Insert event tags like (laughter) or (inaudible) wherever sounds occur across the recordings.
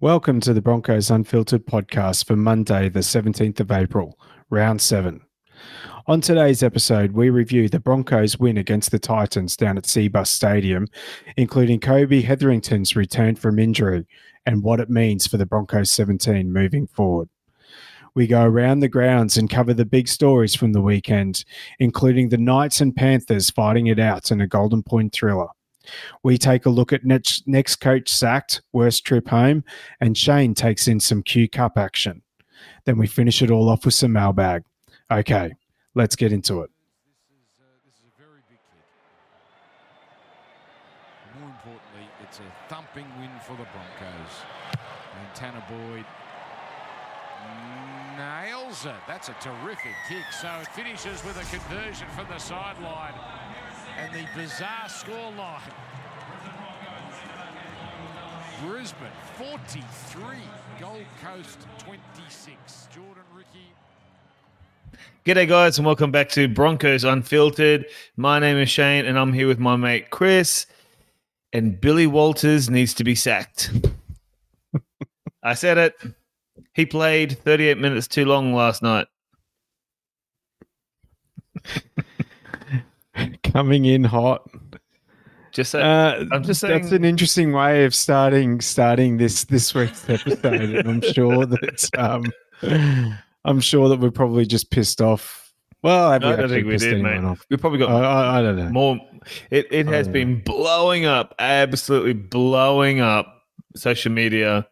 Welcome to the Broncos Unfiltered podcast for Monday, the 17th of April, round seven. On today's episode, we review the Broncos' win against the Titans down at Cbus Stadium, including Kobe Hetherington's return from injury and what it means for the Broncos 17 moving forward. We go around the grounds and cover the big stories from the weekend, including the Knights and Panthers fighting it out in a Golden Point thriller. We take a look at next, next coach sacked, worst trip home, and Cheyne takes in some Q Cup action. Then we finish it all off with some mailbag. Okay, let's get into it. This is a very big kick. More importantly, it's a thumping win for the Broncos. And Tanah Boyd nails it. That's a terrific kick. So it finishes with a conversion from the sideline. And the bizarre scoreline. Brisbane 43, Gold Coast 26. Jordan Riki. G'day, guys, and welcome back to Broncos Unfiltered. My name is Cheyne, and I'm here with my mate Chris. And Billy Walters needs to be sacked. I said it. He played 38 minutes too long last night. Coming in hot. Just say, Uh, I'm just that's an interesting way of starting starting this this week's episode, and I'm sure (laughs) that um, I'm sure that we're probably just pissed off. Well, I we don't think we did, mate. off? We probably got I, I, I don't know. more. It, it has been blowing up, absolutely blowing up social media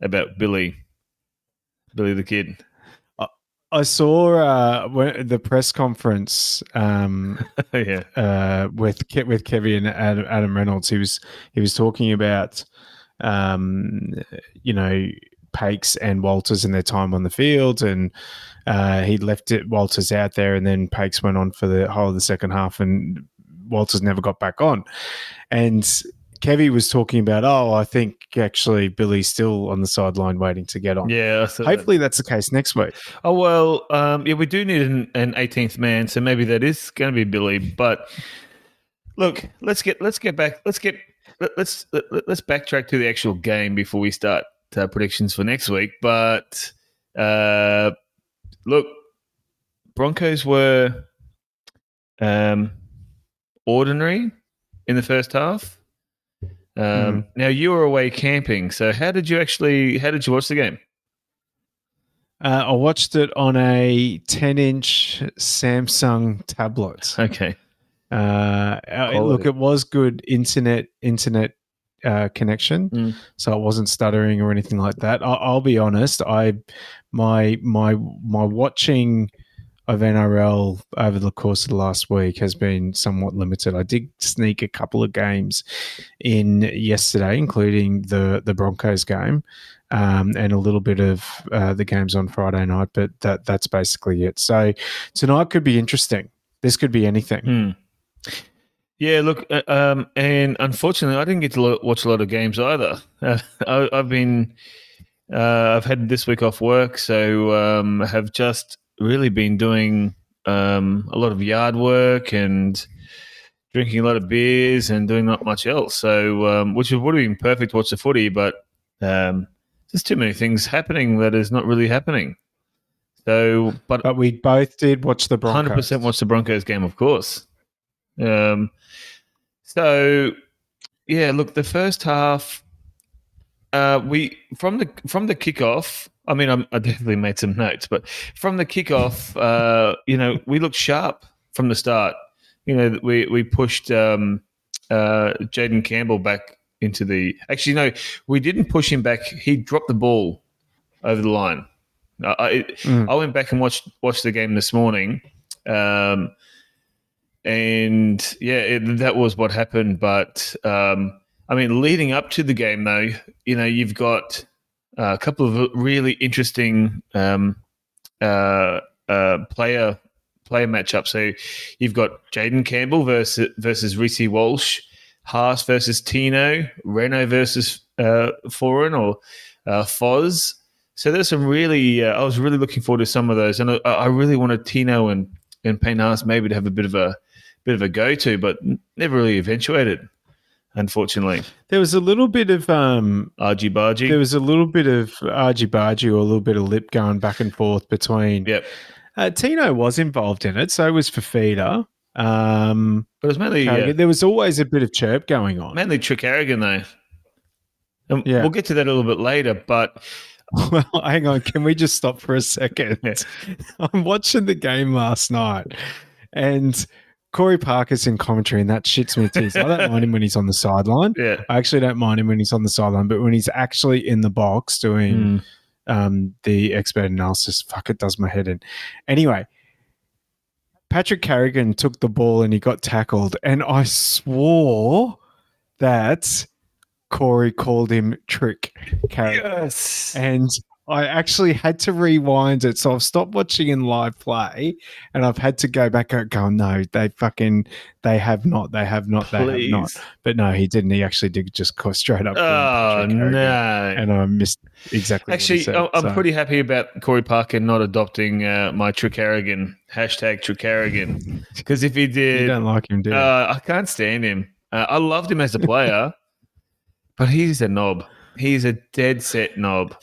about Billy, Billy the Kid. I saw uh, the press conference um, (laughs) yeah. uh, with Ke- with Kevin and Adam, Adam Reynolds. He was he was talking about um, you know Pakes and Walters and their time on the field, and uh, he left it Walters out there, and then Pakes went on for the whole of the second half, and Walters never got back on, and. Kevy was talking about, oh, I think actually Billy's still on the sideline waiting to get on. Yeah. Saw that. Hopefully that's the case next week. Oh well, um, yeah, we do need an, an 18th man, so maybe that is going to be Billy. But look, let's get let's get back. Let's get let, let's let, let's backtrack to the actual game before we start uh, predictions for next week. But uh, look, Broncos were um, ordinary in the first half. Um, Now you were away camping, so how did you actually? How did you watch the game? Uh, I watched it on a 10 inch Samsung tablet. Okay. Uh, uh, Quality. look, it was good internet internet uh, connection, Mm. so it wasn't stuttering or anything like that. I, I'll be honest. I my my my watching of NRL over the course of the last week has been somewhat limited. I did sneak a couple of games in yesterday, including the the Broncos game. Um, and a little bit of uh, the games on Friday night, but that that's basically it. So tonight could be interesting. This could be anything. Hmm. Yeah, look, uh, um, and unfortunately, I didn't get to watch a lot of games either. (laughs) Uh, I, I've been, uh, I've had this week off work, so um, have just really been doing um, a lot of yard work and drinking a lot of beers and doing not much else. So, um, which would have been perfect to watch the footy, but um, there's too many things happening that is not really happening. So, but But we both did watch the Broncos. Hundred percent watch the Broncos game, of course. Um, so yeah, look, the first half, uh, we from the from the kickoff. I mean, I'm, I definitely made some notes, but from the kickoff, uh, (laughs) you know, we looked sharp from the start. You know, we we pushed um, uh, Jayden Campbell back into the. Actually, no, we didn't push him back. He dropped the ball over the line. I, I, Mm. I went back and watched watched the game this morning, um, and yeah, it, that was what happened. But um, I mean, leading up to the game, though, you know, you've got a couple of really interesting um, uh, uh, player player matchups. So you've got Jayden Campbell versus versus Reece Walsh, Haas versus Tino, Reno versus uh, Foran or uh, Foz. So there's some really. Uh, I was really looking forward to some of those, and I, I really wanted Tino and and Payne Haas maybe to have a bit of a bit of a go to, but never really eventuated. Unfortunately. There was a little bit of um, Argy bargy. there was a little bit of argy bargy or a little bit of lip going back and forth between. Yep. Uh, Tino was involved in it, so was Fifita. Um, But it was mainly, uh, There was always a bit of chirp going on. mainly Trick Carrigan, though. And Yeah. We'll get to that a little bit later, but (laughs) Well, hang on. Can we just stop for a second? (laughs) I'm watching the game last night, and Corey Parker's in commentary, and that shits me to tears. I don't mind him when he's on the sideline. yeah. I actually don't mind him when he's on the sideline, but when he's actually in the box doing Mm. um, the expert analysis, fuck, it does my head in. Anyway, Patrick Carrigan took the ball and he got tackled, and I swore that Corey called him Trick Carrigan. Yes. And I actually had to rewind it. So I've stopped watching in live play and I've had to go back and go, no, they fucking, they have not, they have not, they have not. But no, he didn't. He actually did just go straight up. Oh, no. And I missed exactly what he Actually, said, I'm so. pretty happy about Corey Parker not adopting uh, my Trickarigan hashtag Trickarigan because (laughs) if he did. You don't like him, do you? uh, I can't stand him. Uh, I loved him as a player, (laughs) but he's a knob. He's a dead set knob.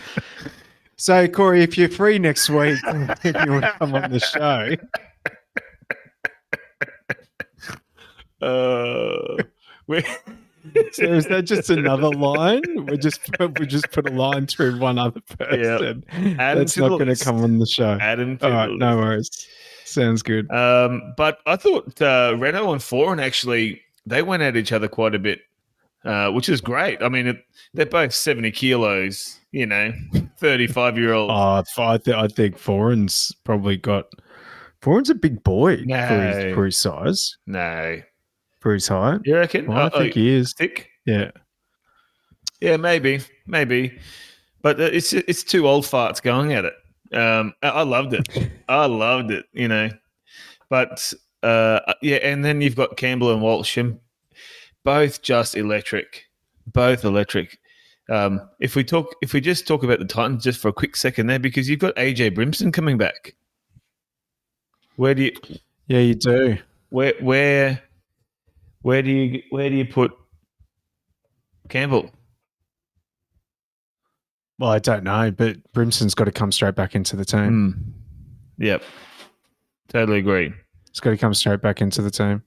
(laughs) so, Corey, if you're free next week, (laughs) if you want to come on the show, (laughs) Uh, we- so is that just another line? We just we just put a line through one other person. Him That's not going to come on the show. Him to the no worries. Sounds good. Um, but I thought uh, Reno and Foran actually they went at each other quite a bit, uh, which is great. I mean, it, they're both seventy kilos. You know, (laughs) thirty-five year old. Oh, I, th- I think Foran's probably got. Foran's a big boy for, his, for his size, No, for his height. you reckon? Well, I Uh, think oh, he is. thick. Yeah. Yeah, maybe, maybe, but uh, it's it's two old farts going at it. Um, I, loved it. (laughs) I loved it. You know, but uh, yeah, and then you've got Campbell and Walsham, both just electric, both electric. Um, if we talk, if we just talk about the Titans just for a quick second there, because you've got AJ Brimson coming back. Where do you Yeah, you do. where where where do you where do you put Campbell? Well, I don't know, but Brimson's got to come straight back into the team. Mm. Yep. Totally agree. He's got to come straight back into the team.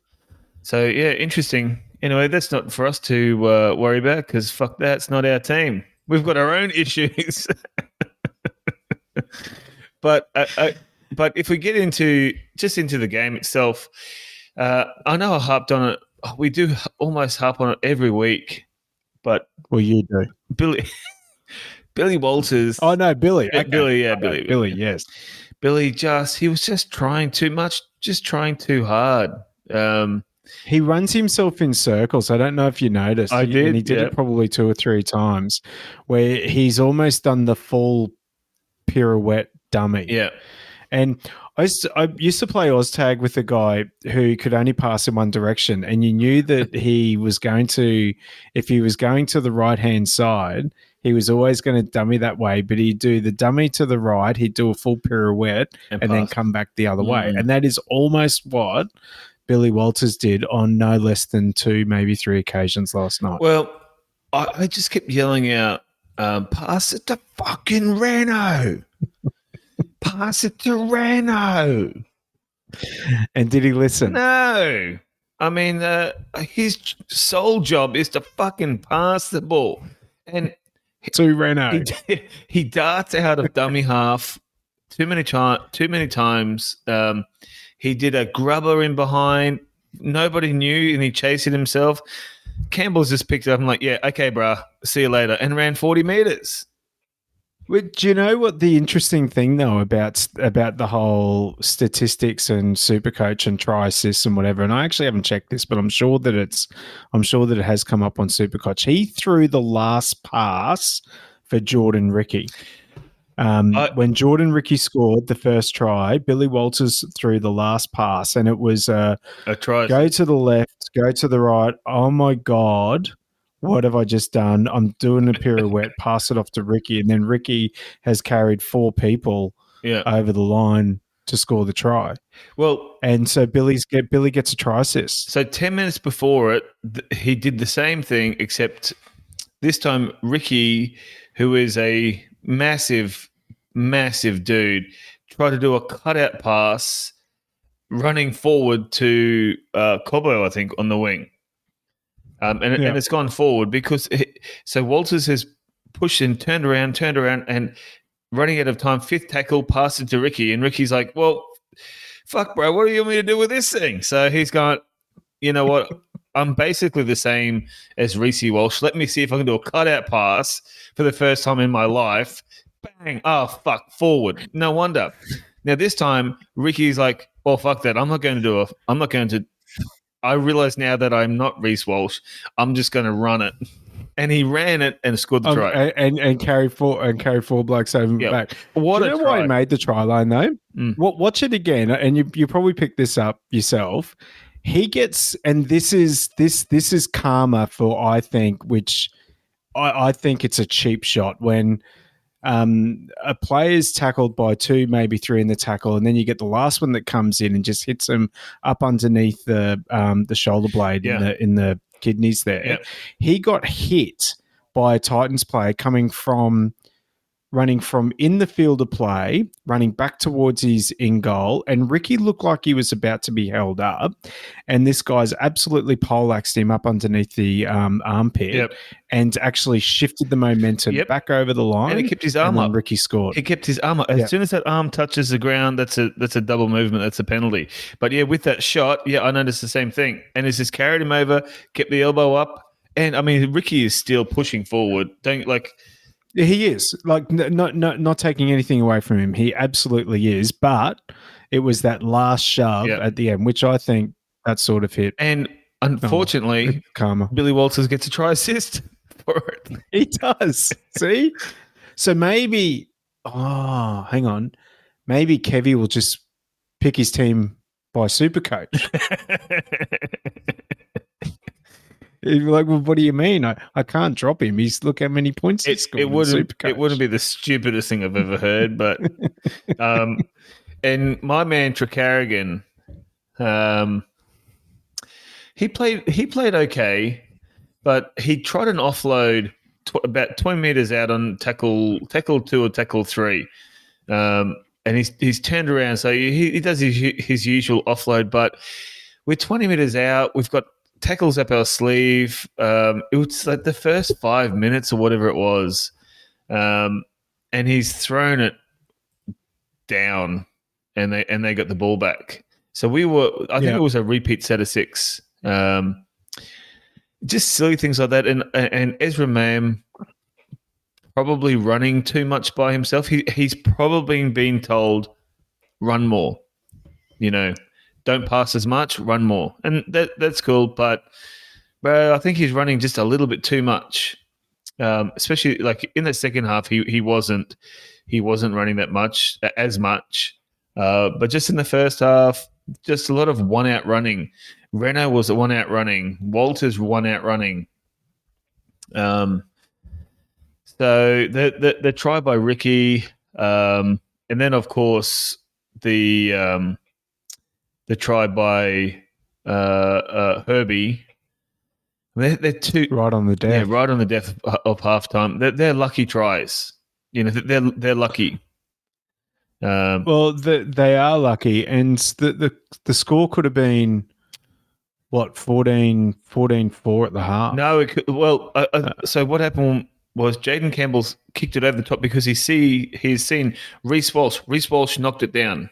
So yeah, interesting. Anyway, that's not for us to uh, worry about because fuck that, it's not our team. We've got our own (laughs) issues. but uh, uh, but if we get into just into the game itself, uh, I know I harped on it. We do almost harp on it every week, but Well, you do. Billy Billy Walters. Oh no, Billy. Okay. Billy, yeah, Okay, Billy. Billy. Yes. Billy just he was just trying too much, just trying too hard. Um, He runs himself in circles. I don't know if you noticed. I did, and he did yeah. it probably two or three times, where he's almost done the full pirouette dummy. yeah, And I used, to, I used to play Oztag with a guy who could only pass in one direction, and you knew (laughs) that he was going to, if he was going to the right hand side, he was always going to dummy that way. But he'd do the dummy to the right, he'd do a full pirouette, and then come back the other way. Mm. And that is almost what Billy Walters did on no less than two, maybe three occasions last night. Well, I, I just kept yelling out, um, "Pass it to fucking Reno! (laughs) Pass it to Reno!" and did he listen? No, I mean, uh, his sole job is to fucking pass the ball, and To Reno. he, (laughs) he darts out of dummy half too many time, too many times. Um, he did a grubber in behind. Nobody knew, and he chased it himself. Campbell's just picked it up. I'm like, yeah, okay, bruh. See you later, and ran 40 meters. Do you know what the interesting thing though about about the whole statistics and Supercoach and try assists and whatever? And I actually haven't checked this, but I'm sure that it's I'm sure that it has come up on Supercoach. He threw the last pass for Jordan Riki. Um, I- when Jordan Riki scored the first try, Billy Walters threw the last pass, and it was uh, A try. go to the left, go to the right. Oh my god, what have I just done? I'm doing a pirouette, (laughs) pass it off to Riki, and then Riki has carried four people Yeah. over the line to score the try. Well, And so Billy's get Billy gets a try assist. So 10 minutes before it, th- he did the same thing, except this time Riki, who is a massive, massive dude, tried to do a cutout pass running forward to uh, Cobbo, I think, on the wing. Um, and, Yeah. and it's gone forward because it, so Walters has pushed and turned around, turned around, and running out of time, fifth tackle, passed it to Riki. And Riki's like, well, fuck, bro, what do you want me to do with this thing? So he's going, you know what? I'm basically the same as Reece Walsh. Let me see if I can do a cutout pass for the first time in my life. Bang. Oh, fuck. Forward. No wonder. Now, this time, Riki's like, well, fuck that. I'm not going to do a, I'm not going to, I realize now that I'm not Reece Walsh. I'm just going to run it. And he ran it and scored the Um, try. and, and and carry four and carry four blokes over Yep. back. what Do you a know why try. he made the try line though? Mm. Wa- watch it again, and you you probably picked this up yourself. He gets, and this is this this is karma for I think, which I, I think it's a cheap shot when um, a player is tackled by two, maybe three in the tackle, and then you get the last one that comes in and just hits him up underneath the um, the shoulder blade Yeah. in the in the kidneys there. Yeah. He got hit by a Titans player coming from running from in the field of play, running back towards his in goal, and Riki looked like he was about to be held up, and this guy's absolutely poleaxed him up underneath the um, armpit, Yep. and actually shifted the momentum Yep. back over the line. And he kept his arm up. Riki scored. He kept his arm up. As Yeah. soon as that arm touches the ground, that's a that's a double movement. That's a penalty. But yeah, with that shot, yeah, I noticed the same thing. And it's just carried him over, kept the elbow up, and I mean, Riki is still pushing forward. Don't like, He is like not not not taking anything away from him. He absolutely is, but it was that last shove Yeah. at the end, which I think that sort of hit and unfortunately, karma. Billy Walters gets a try assist (laughs) for it. He does. See? So maybe oh, hang on. Maybe Kevy will just pick his team by super (laughs) He'd be like, well, what do you mean? I, I can't drop him. He's look how many points he it, scored. it wouldn't it wouldn't be the stupidest thing I've ever heard, but um, and my man Tricarrigan, um, he played he played okay, but he tried an offload tw- about twenty meters out on tackle tackle two or tackle three, um, and he's he's turned around, so he, he does his his usual offload, but we're twenty meters out, we've got tackles up our sleeve. Um, it was like the first five minutes or whatever it was, um, and he's thrown it down, and they and they got the ball back. So we were, I think Yeah. it was a repeat set of six. Um, just silly things like that, and and Ezra Mam probably running too much by himself. He he's probably been told run more, you know, don't pass as much, run more, and that that's cool. But bro, I think he's running just a little bit too much, um, especially like in the second half. He he wasn't he wasn't running that much as much, uh, but just in the first half, just a lot of one out running. Reno was one out running. Walters one out running. Um, so the the, the try by Riki, um, and then of course the um, the try by uh, uh, Herbie. They're, they're two, right on the death. yeah, right on the death of, of halftime. They're, they're lucky tries. You know, they're they're lucky. Um, Well, the, they are lucky, and the, the the score could have been what 14 14 4 at the half. No, it could, well, uh, uh, so what happened was Jayden Campbell's kicked it over the top because he see he's seen Reece Walsh. Reece Walsh knocked it down.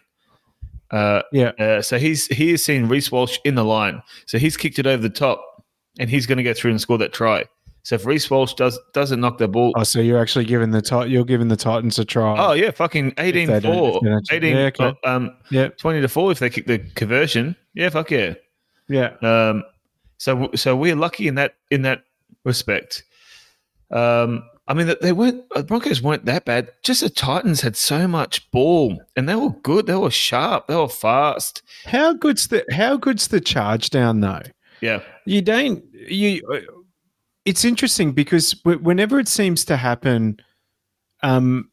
Uh, Yeah. Uh, so he's he has seen Reece Walsh in the line. So he's kicked it over the top, and he's going to go through and score that try. So if Reece Walsh does doesn't knock the ball, Oh, so you're actually giving the tit- you're giving the Titans a try. oh yeah, fucking 18 they don't- 4, if they don't- 18, yeah, okay. uh, um, yeah, 20 to 4 if they kick the conversion. Yeah, fuck yeah. yeah. Um, so so we're lucky in that in that respect. Um, I mean, they weren't the Broncos weren't that bad. Just the Titans had so much ball, and they were good. They were sharp. They were fast. How good's the how good's the charge down though? Yeah, You don't you. It's interesting because whenever it seems to happen, um,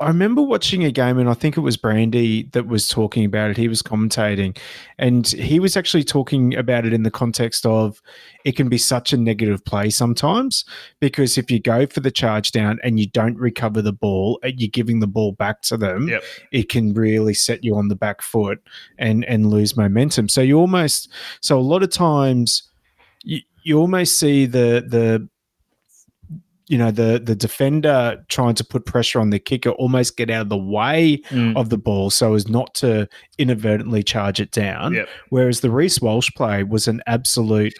I remember watching a game, and I think it was Brandy that was talking about it. He was commentating, and he was actually talking about it in the context of it can be such a negative play sometimes because if you go for the charge down and you don't recover the ball, and you're giving the ball back to them, Yep. it can really set you on the back foot and and lose momentum. So you almost so a lot of times you, you almost see the the you know the the defender trying to put pressure on the kicker almost get out of the way Mm. of the ball so as not to inadvertently charge it down Yep. whereas the Reece Walsh play was an absolute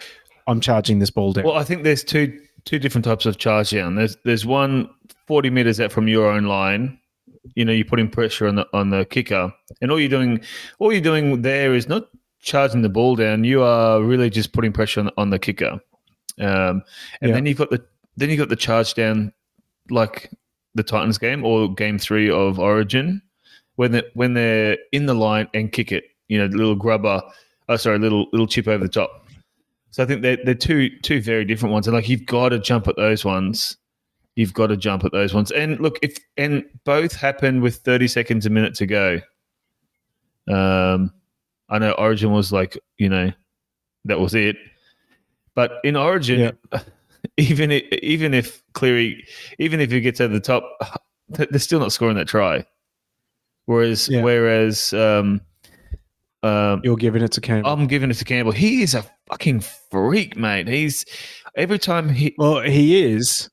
I'm charging this ball down Well, I think there's two two different types of charge down. There's there's one 40 meters out from your own line. You know, you're putting pressure on the on the kicker, and all you're doing all you're doing there is not charging the ball down. You are really just putting pressure on, on the kicker. Um, and Yeah. then you've got the then you got the charge down like the Titans game or game three of Origin when they when they're in the line and kick it. You know, little grubber. Oh, sorry, little little chip over the top. So I think they're, they're two two very different ones, and like you've got to jump at those ones. You've got to jump at those ones, and look if and both happen with thirty seconds a minute to go. Um, I know Origin was like you know that was it, but in Origin, even if, even if Cleary, even if he gets over the top, they're still not scoring that try. Whereas Yeah. whereas um, um, you're giving it to Campbell I'm giving it to Campbell. He is a fucking freak, mate. He's every time he well he is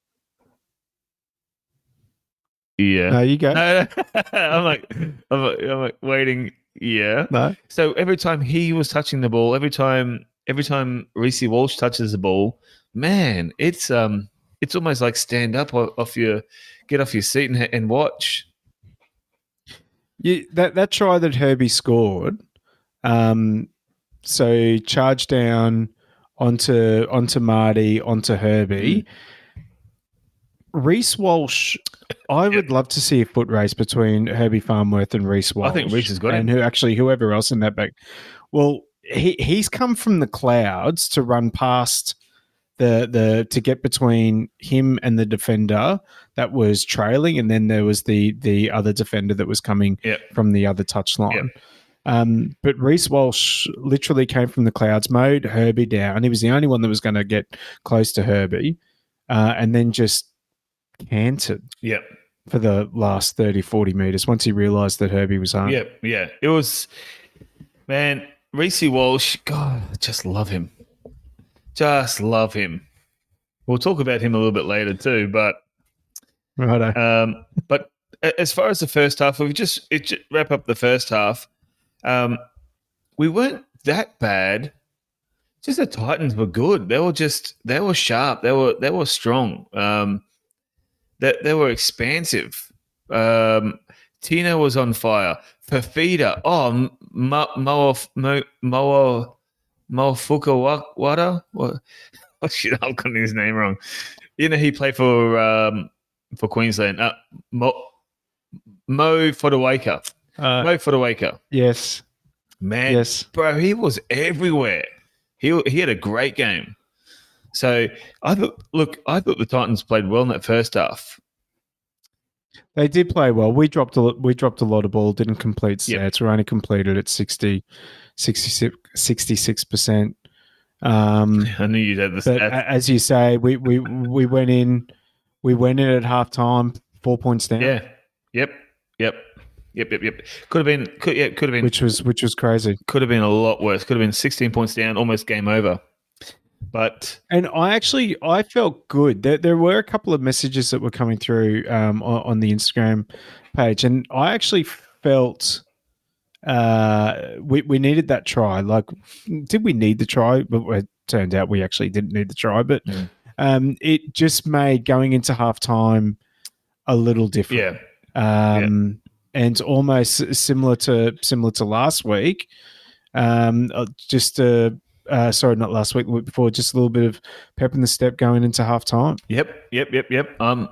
yeah. no you go No, no. (laughs) I'm like I'm like, I'm like waiting. Yeah. no So every time he was touching the ball, every time every time Reece Walsh touches the ball, man, it's um it's almost like stand up off your get off your seat and, and watch. You, that that try that Herbie scored, um, so charge down onto onto Marty onto Herbie. Reece Walsh, I would love to see a foot race between Herbie Farnworth and Reece Walsh. I think Reece has got and him. who actually whoever else in that back. Well, he he's come from the clouds to run past the the to get between him and the defender that was trailing, and then there was the the other defender that was coming Yep. from the other touchline. Um, but Reece Walsh literally came from the clouds, mowed Herbie down. He was the only one that was going to get close to Herbie, uh, and then just canted Yep. for the last 30, 40 meters once he realized that Herbie was home. Yep. Yeah. It was man, Reece Walsh, God, I just love him. Just love him. We'll talk about him a little bit later too, but Righto. Um, but as far as the first half, we just, it, just wrap up the first half. Um, we weren't that bad. Just the Titans were good. They were just they were sharp. They were they were strong. Um, they, they were expansive. Um, Tina was on fire. Fifita. Oh, Moa Mo Mo Mo Mo What? (laughs) Oh shit! I'm gotten his name wrong. You know he played for um, for Queensland. Uh, Mo Mo Fotuaika. Uh, Mo Fotuaika. yes. Man, Yes. bro, he was everywhere. He he had a great game. So I thought, look, I thought the Titans played well in that first half. They did play well. We dropped a lot, we dropped a lot of ball, didn't complete sets. Yep. We're only completed at 60, 66 percent. Um, (laughs) I knew you'd have the but stats. as you say, we we we went in, we went in at halftime, four points down, yeah. Yep. Yep. Yep. Yep. Yep. Could have been. Could yeah. Could have been. which was which was crazy. could have been a lot worse. Could have been 16 points down, almost game over. But And I actually I felt good. There, there were a couple of messages that were coming through um, on, on the Instagram page, and I actually felt uh, we we needed that try. Like, did we need the try? But it turned out we actually didn't need the try. But Mm. um, it just made going into halftime a little different. yeah, um, and almost similar to similar to last week. Um, uh, just uh, uh, sorry, not last week, the week before. Just a little bit of pep in the step going into half time. Yep, yep, yep, yep. Um,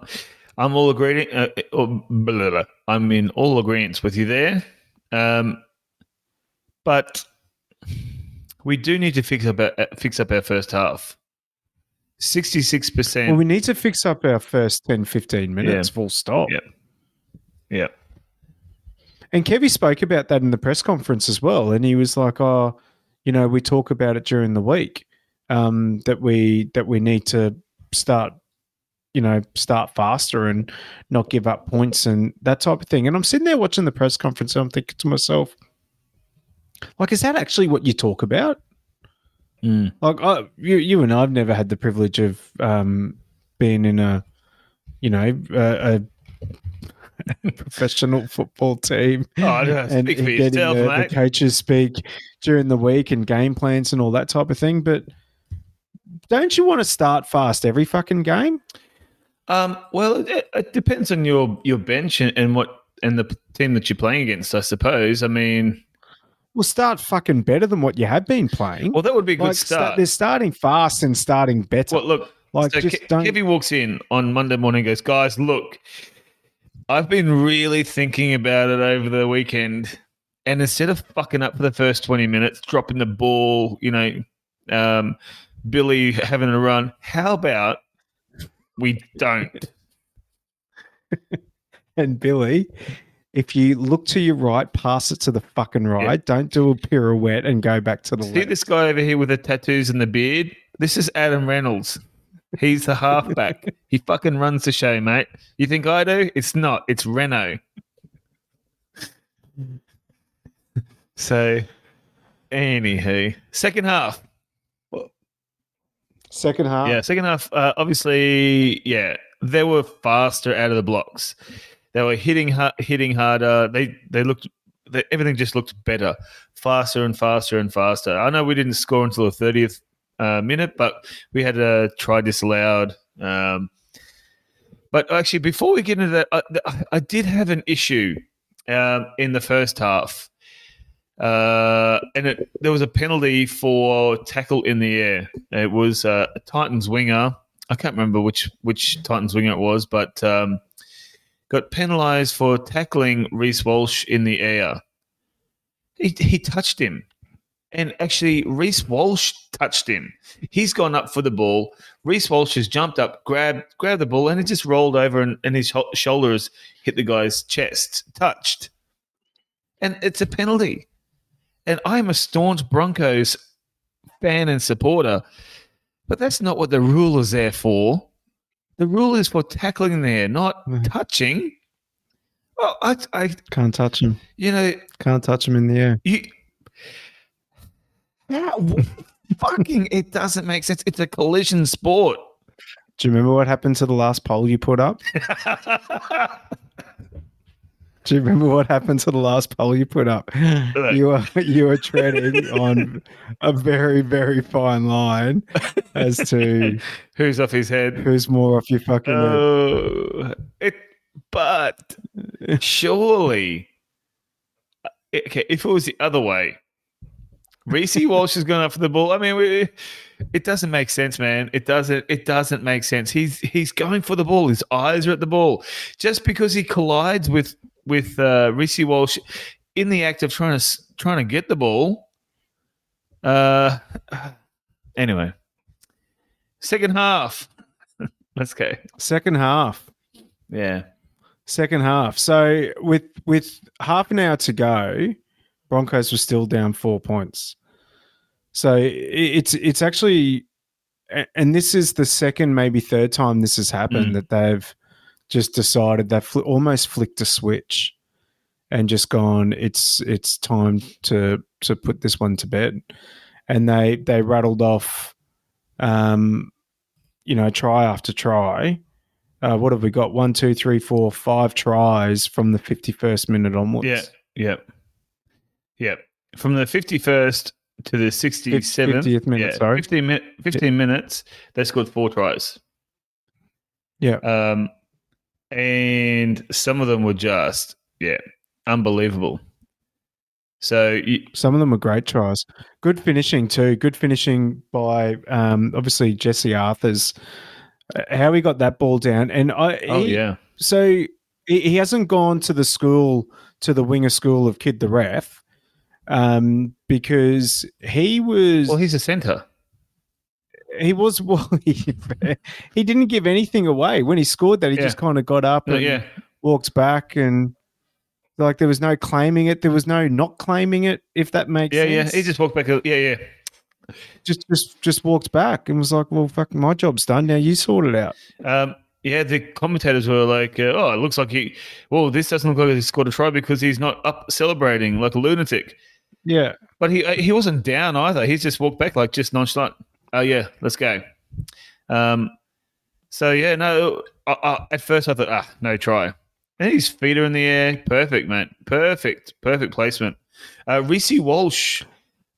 I'm all agreeing. Uh, blah, blah. I'm in all agreement with you there. Um, but we do need to fix up our, uh, fix up our first half. Sixty six Well, percent. we need to fix up our first 10, 15 minutes. Yeah. Full stop. Yep. Yep. And Kevy spoke about that in the press conference as well, and he was like, "Oh, you know, we talk about it during the week um, that we that we need to start, you know, start faster and not give up points and that type of thing." And I'm sitting there watching the press conference, and I'm thinking to myself, like, is that actually what you talk about? Mm. Like, I, you, you and I've never had the privilege of um, being in a, you know, a, a (laughs) professional football team Oh, and, speak and for getting yourself, the, the coaches speak during the week and game plans and all that type of thing. But don't you want to start fast every fucking game? Um, well, it, it depends on your your bench and, and what and the team that you're playing against. I suppose. I mean, Well, start fucking better than what you have been playing. well, that would be a good like, sta- start. they're starting fast and starting better. Well, look, like, so just Ke- don't. Kevy walks in on Monday morning and goes, guys, look, I've been really thinking about it over the weekend. And instead of fucking up for the first 20 minutes, dropping the ball, you know, um, Billy having a run, how about we don't? (laughs) and Billy, if you look to your right, pass it to the fucking right. Don't do a pirouette and go back to the See left. this guy over here with the tattoos and the beard? This is Adam Reynolds. He's the halfback. he fucking runs the show, mate. You think I do? It's not. It's Reno. so, anywho, second half. Second half. Yeah, second half. Uh, obviously, yeah, they were faster out of the blocks. They were hitting ha- hitting harder. They they looked. They, everything just looked better, faster and faster and faster. I know we didn't score until the thirtieth uh, minute, but we had a try disallowed. Um, but actually, before we get into that, I, I did have an issue um, in the first half. Uh, and it, there was a penalty for tackle in the air. It was uh, a Titans winger. I can't remember which which Titans winger it was, but um, got penalised for tackling Reece Walsh in the air. He, he touched him, and actually Reece Walsh touched him. He's gone up for the ball. Reece Walsh has jumped up, grabbed grabbed the ball, and it just rolled over, and, and his sho- shoulders hit the guy's chest, touched, and it's a penalty and I'm a staunch Broncos fan and supporter, but that's not what the rule is there for. The rule is for tackling there, not Mhm. touching. Well, I, I, Can't touch him. you know, Can't touch him in the air. you. How, fucking, it doesn't make sense. It's a collision sport. Do you remember what happened to the last poll you put up? (laughs) Do you remember what happened to the last poll you put up? You were you were treading on a very very fine line as to Who's off his head? who's more off your fucking head. Oh, it. But (laughs) surely, okay, if it was the other way, Reece Walsh is going up for the ball. I mean, we, it doesn't make sense, man. It doesn't. It doesn't make sense. He's he's going for the ball. His eyes are at the ball. Just because he collides with with uh, Reece Walsh in the act of trying to trying to get the ball. Uh, anyway, second half. (laughs) Let's go. Second half. Yeah. Second half. So with with half an hour to go, Broncos were still down four points. So it's it's actually, and this is the second, maybe third time this has happened Mm. that they've just decided they've fl- almost flicked a switch and just gone. It's it's time to to put this one to bed, and they they rattled off, um, you know, try after try. Uh, what have we got? One, two, three, four, five tries from the fifty-first minute onwards. Yeah. Yep. Yep. From the 51st to the 67th. 50th minute, yeah, sorry. 15, mi- 15 minutes, they scored four tries. Yeah. Um, and some of them were just, yeah, unbelievable. So, you, Some of them were great tries. Good finishing too. Good finishing by um, obviously Jesse Arthars. uh, How he got that ball down, and I oh, he- yeah. so he, he hasn't gone to the school to the winger school of Kid the Ref, um, because he was Well, he's a centre. he was (laughs) well he, he didn't give anything away when he scored that he Yeah. just kind of got up and yeah. walks back and like there was no claiming it. There was no not claiming it. If that makes Yeah, sense. yeah. He just walked back. Yeah, yeah. just just just walked back and was like, "Well, fuck, my job's done. Now you sort it out." Um, yeah, the commentators were like, uh, "Oh, it looks like he. Well, this doesn't look like he scored a try because he's not up celebrating like a lunatic." Yeah, But he he wasn't down either. He's just walked back like just nonchalant. Oh yeah, let's go. Um, so yeah, no. I, I, at first I thought, ah, no try. And his feet are in the air. Perfect, mate. Perfect, perfect placement. Uh, Reece Walsh,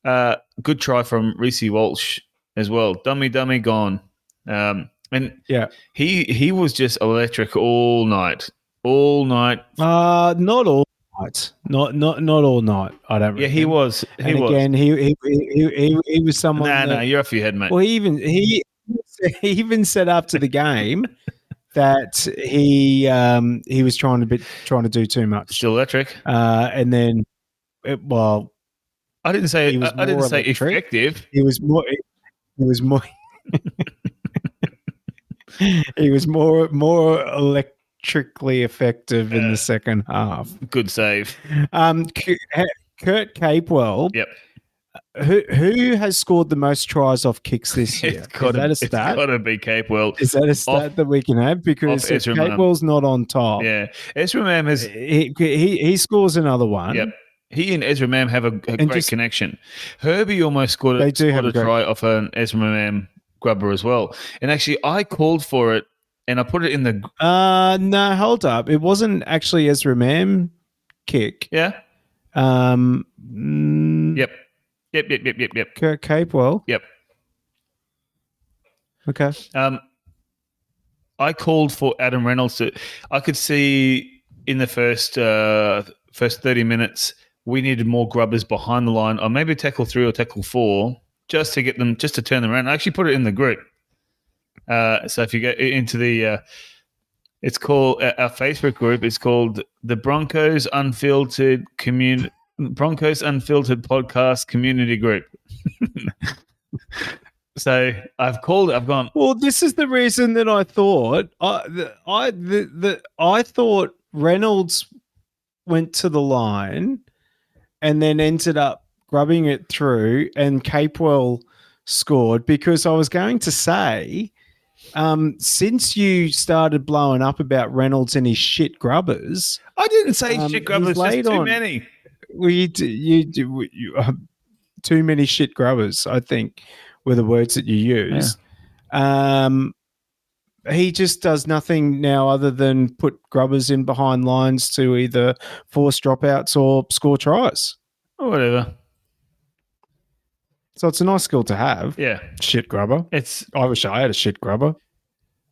uh, good try from Reece Walsh as well. Dummy, dummy, gone. Um, and Yeah. he he was just electric all night, all night. uh not all night, not not not all night. I don't. Remember. Yeah, he was. He and was. again, he he, he he he was someone. nah, that, nah, you're off your head, mate. Well, he even he he even said after the game (laughs) that he um he was trying to be trying to do too much, Still electric. uh, and then it, well, I didn't say. He was I, I didn't say electric. effective. he was more he was more (laughs) (laughs) he was more more electrically effective in Uh, the second half. Good save. Um, Kurt Capewell, Yep. who who has scored the most tries off kicks this (laughs) year? It's Is got that a stat? It's got to be Capewell. Is that a stat Off- that we can have? Because if Capewell's not on top, Yeah, Ezra Mam has. he, he he scores another one. Yep. He and Ezra Mam have a, a great just- connection. Herbie almost scored a, They do have a a great- try off an Ezra Mam grubber as well. And actually, I called for it and I put it in the. Uh no, hold up. It wasn't actually Ezra Mam kick. Yeah. Um, mm, Yep. Yep. Yep. Yep. Yep. Yep. Kurt Capewell. Yep. Okay. Um, I called for Adam Reynolds to. I could see in the first uh, first thirty minutes we needed more grubbers behind the line, or maybe tackle three or tackle four, just to get them, just to turn them around. I actually put it in the group. Uh, so if you go into the, uh, it's called uh, our Facebook group. It's called the Broncos Unfiltered Community Broncos Unfiltered Podcast Community Group. (laughs) so I've called. I've gone. Well, this is the reason that I thought I the, I the, the I thought Reynolds went to the line and then ended up grubbing it through, and Capewell scored because I was going to say. Um, since you started blowing up about Reynolds and his shit grubbers, I didn't say Um, shit grubbers. Just too on- many. well, you you, do you uh, too many shit grubbers. I think were the words that you used. Um, he just does nothing now other than put grubbers in behind lines to either force dropouts or score tries. Or whatever. So it's a nice skill to have. Yeah, Shit grubber. it's I wish I had a shit grubber.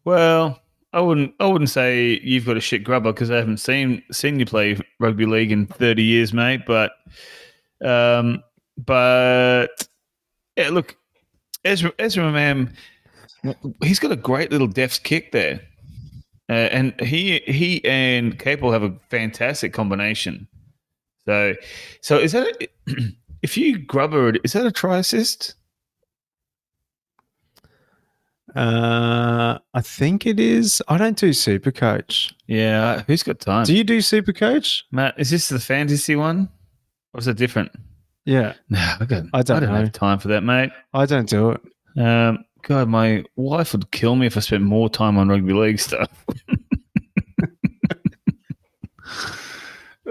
well. I wouldn't. I wouldn't say you've got a shit grubber because I haven't seen seen you play rugby league in thirty years, mate. But, um, but yeah, look, Ezra Ezra Mam, he's got a great little deft kick there, uh, and he he and Capel have a fantastic combination. So, so is that a, (clears throat) if you grubber it, is that a try assist? Uh, I think it is. I don't do super coach. Yeah, who's got time? Do you do super coach? Matt, is this the fantasy one? Or is it different? Yeah, (laughs) No, I, got, I don't I don't know. have time for that, mate. I don't do it. Um, God, my wife would kill me if I spent more time on rugby league stuff. (laughs)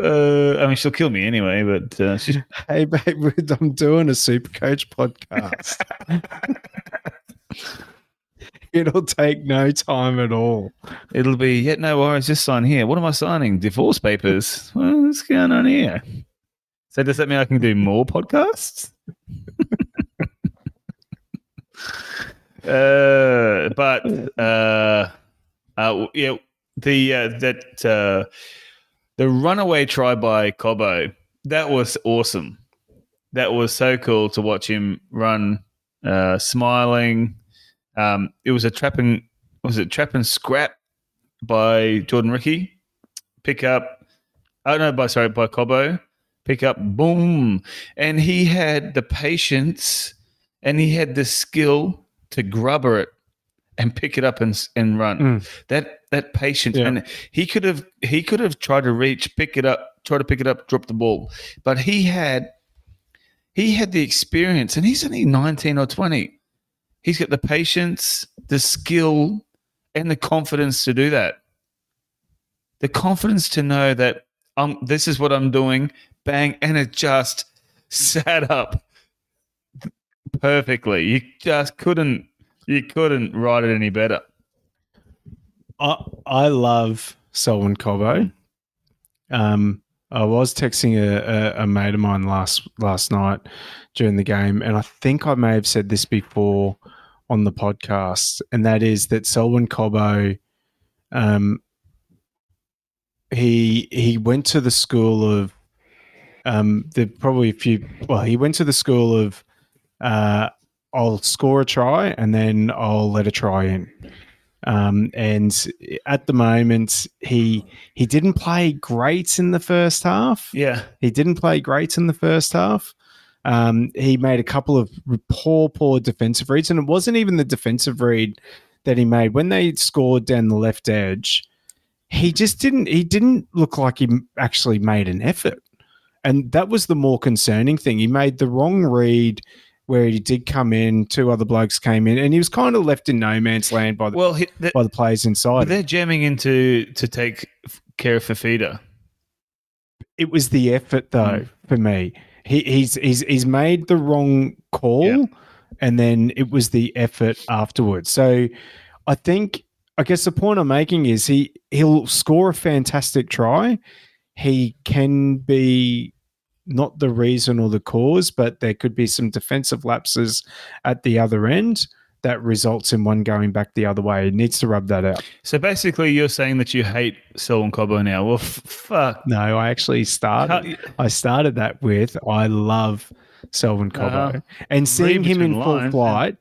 uh, I mean, she'll kill me anyway, but uh, she's (laughs) Hey, babe, I'm doing a super coach podcast. (laughs) It'll take no time at all. it'll be, yeah, no worries, just sign here. What am I signing? Divorce papers. Well, what's going on here? So, does that mean I can do more podcasts? (laughs) uh, but uh, uh, yeah, the uh, that uh, the runaway try by Cobbo that was awesome. That was so cool to watch him run, uh, smiling. Um, it was a trap and was it trap and scrap by Jordan Riki. Pick up, oh no, by sorry by Cobbo. Pick up, boom, and he had the patience and he had the skill to grubber it and pick it up and and run. Mm. That that patience, Yeah. and he could have he could have tried to reach, pick it up, try to pick it up, drop the ball, but he had he had the experience, and he's only nineteen or twenty. He's got the patience, the skill, and the confidence to do that. The confidence to know that um, this is what I'm doing, bang, and it just (laughs) sat up perfectly. You just couldn't, you couldn't write it any better. I I love Selwyn Cobbo. Um, I was texting a, a, a mate of mine last last night during the game, and I think I may have said this before on the podcast, and that is that Selwyn Cobbo, um, he he went to the school of, um, there probably a few. Well, he went to the school of, uh, I'll score a try and then I'll let a try in. Um, and at the moment, he he didn't play great in the first half. Yeah, He didn't play great in the first half. Um, he made a couple of poor, poor defensive reads, and it wasn't even the defensive read that he made when they scored down the left edge. He just didn't. He didn't look like he actually made an effort, and that was the more concerning thing. He made the wrong read where he did come in. Two other blokes came in, and he was kind of left in no man's land by the well, he, the, by the players but inside. they're jamming into to take care of Fifita. it was the effort though Mm. for me. He, he's he's he's made the wrong call, Yeah. and then it was the effort afterwards. So I think I guess the point I'm making is he he'll score a fantastic try. He can be not the reason or the cause, but there could be some defensive lapses at the other end that results in one going back the other way. It needs to rub that out. So basically, you're saying that you hate Selwyn Cobbo now. Well, f- fuck. No, I actually started. I started that with I love Selwyn Cobbo Uh-huh. and seeing him in full lines, flight,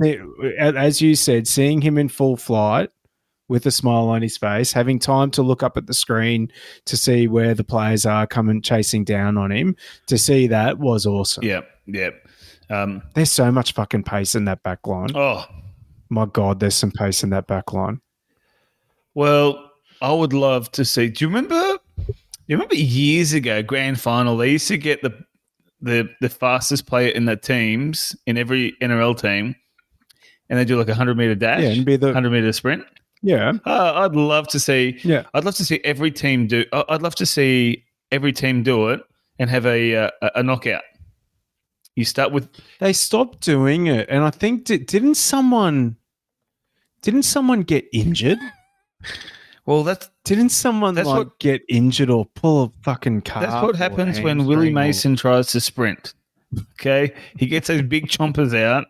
see- as you said, seeing him in full flight with a smile on his face, having time to look up at the screen to see where the players are coming chasing down on him, to see that was awesome. Yeah, yeah. Um, There's so much fucking pace in that back line. oh, My God, there's some pace in that back line. well, I would love to see. Do you remember? You remember years ago, grand final, they used to get the the the fastest player in the teams in every NRL team, and they do like a hundred meter dash, Yeah, and be the hundred meter sprint. Yeah, Uh, I'd love to see. yeah. I'd love to see every team do. I'd love to see every team do it and have a uh, a- a knockout. You start with They stopped doing it, and I think di- didn't someone didn't someone get injured? (laughs) well. That's Didn't someone That's like what- get injured or pull a fucking car? that's what happens when Willie Mason tries to sprint. Okay, he gets those big chompers out.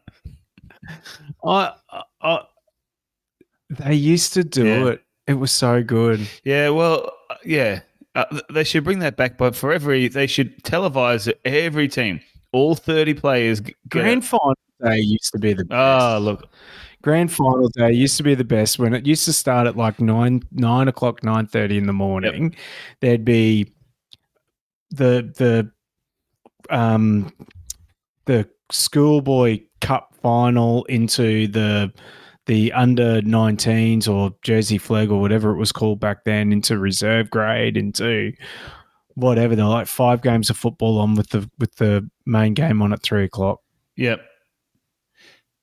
I, I, they used to do Yeah. it. It was so good. Yeah, well, uh, yeah, uh, they should bring that back. But for every, they should televise every team, all thirty players. g- Get Grand final day used to be the best. Ah, look, Grand final day used to be the best when it used to start at like nine nine o'clock nine thirty in the morning. There'd be the the um the schoolboy cup final into the the under 19s or jersey flag or whatever it was called back then into reserve grade into whatever they're like five games of football on with the with the main game on at three o'clock yep.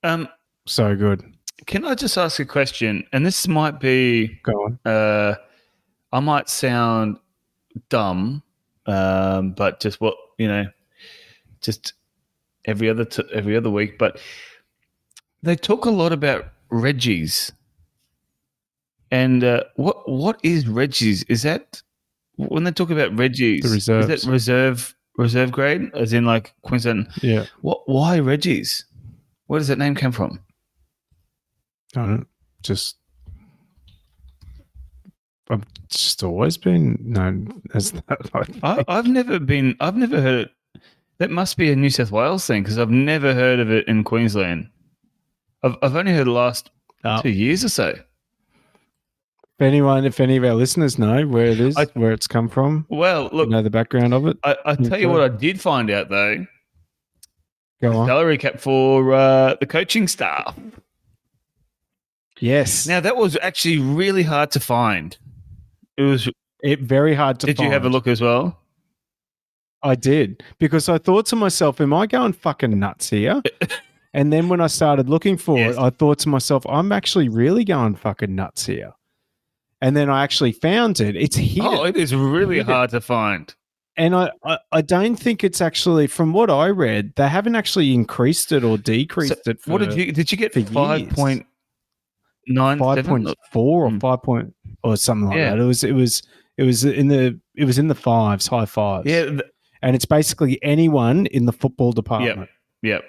Um, so good can I just ask a question? And this might be go on uh, I might sound dumb, um, but just what you know, just every other t- every other week. But they talk a lot about Reggie's, and uh, what what is Reggie's? Is that when they talk about Reggie's? The Is reserves. that reserve reserve grade, as in like Queensland? yeah What? Why Reggie's? Where does that name come from? I don't just I've just always been known as that. I I, I've never been. I've never heard it. That must be a New South Wales thing because I've never heard of it in Queensland. I've I've only heard the last Uh, two years or so. if anyone, if any of our listeners know where it is, I- where it's come from, Well, look, know the background of it, I, I tell you what, I did find out though. go on. Salary cap for uh, the coaching staff. Yes. Now that was actually really hard to find. It was. it very hard to find. Did you have a look as well? I did because I thought to myself, "Am I going fucking nuts here?" (laughs) and then when I started looking for Yes. it, I thought to myself, "I'm actually really going fucking nuts here." And then I actually found it. It's hidden, Oh, it is really Hidden. hard to find. and I, I I don't think it's actually from what I read. They haven't actually increased it or decreased it. For what did you did you get? for Five point nine five point four or Hmm. five point or something like Yeah. that? It was it was it was in the it was in the fives, high fives. Yeah. and it's basically anyone in the football department. Yep. Yep.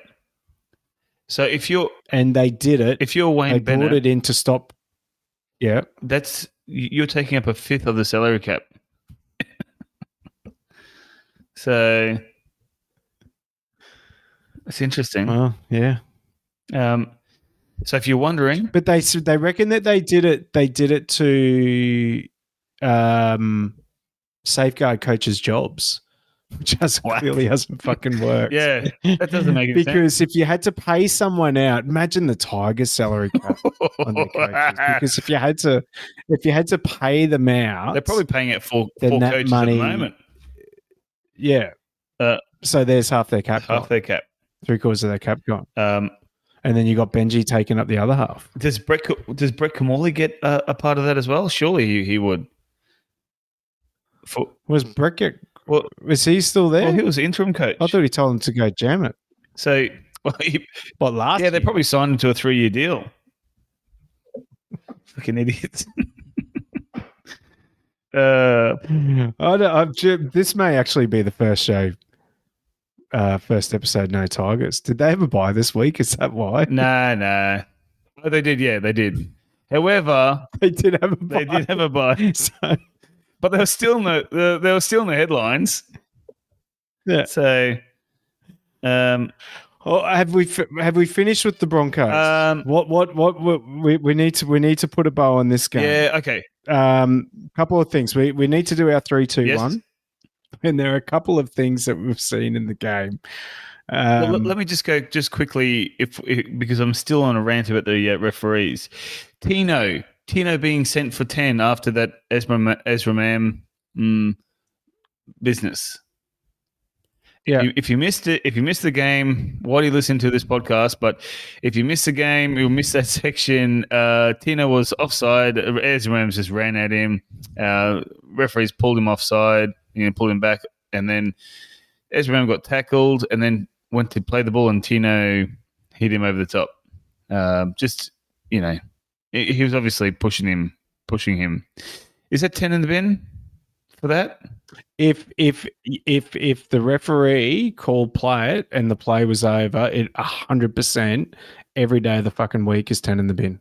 So if you're And they did it. if you're Wayne they Wayne brought it in to stop. Yeah, that's you're taking up a fifth of the salary cap. (laughs) so it's interesting. well, yeah. Um, so if you're wondering, But they they reckon that they did it. They did it to um, safeguard coaches' jobs, (laughs) has What? clearly hasn't fucking worked. yeah, that doesn't make any sense. because if you had to pay someone out, imagine the Tigers' salary cap on their (laughs) coaches. Because if you had to, if you had to pay them out, they're probably paying it for four coaches money- at the moment, yeah. Uh, so there's half their cap, half gone, their cap. three quarters of their cap gone, Um, and then you got Benji taking up the other half. does Brett does Brett Kimmorley get a, a part of that as well? Surely he, he would. For, Was Brett get, well, was he still there? well, he was interim coach. I thought he told him to go jam it. so. (laughs) Well, he, But last yeah, they probably signed him to a three year deal. Fucking idiots. (laughs) uh, I don't, I've, this may actually be the first show, uh, first episode. No Tigers. Did they have a buy this week? Is that why (laughs) nah, nah. Oh, they did. Yeah, they did. However, they did have a buy? they did have a buy, So, but they were still in the they were still in the headlines. yeah. So, um, Oh, have we have we finished with the Broncos? um, what, what what what we, we need to we need to put a bow on this game. yeah, okay. Um, couple of things. We we need to do our three two Yes. one, and there are a couple of things that we've seen in the game. Well, Um, let, let me just go just quickly, if, if because I'm still on a rant about the uh, referees. Tino, Tino being sent for ten after that Ezra Ezra Mam mm, business. Yeah. If you, if you missed it, if you missed the game, why do you listen to this podcast? But if you missed the game, you'll miss that (laughs) section. Uh, Tino was offside. Ezra Mams just ran at him. Uh, referees pulled him offside. You know, pulled him back, and then Ezra Mam got tackled, and then went to play the ball, and Tino hit him over the top. Um, just you know, he was obviously pushing him, pushing him. Is that ten in the bin for that? if if if if the referee called play it and the play was over, it hundred percent every day of the fucking week is ten in the bin.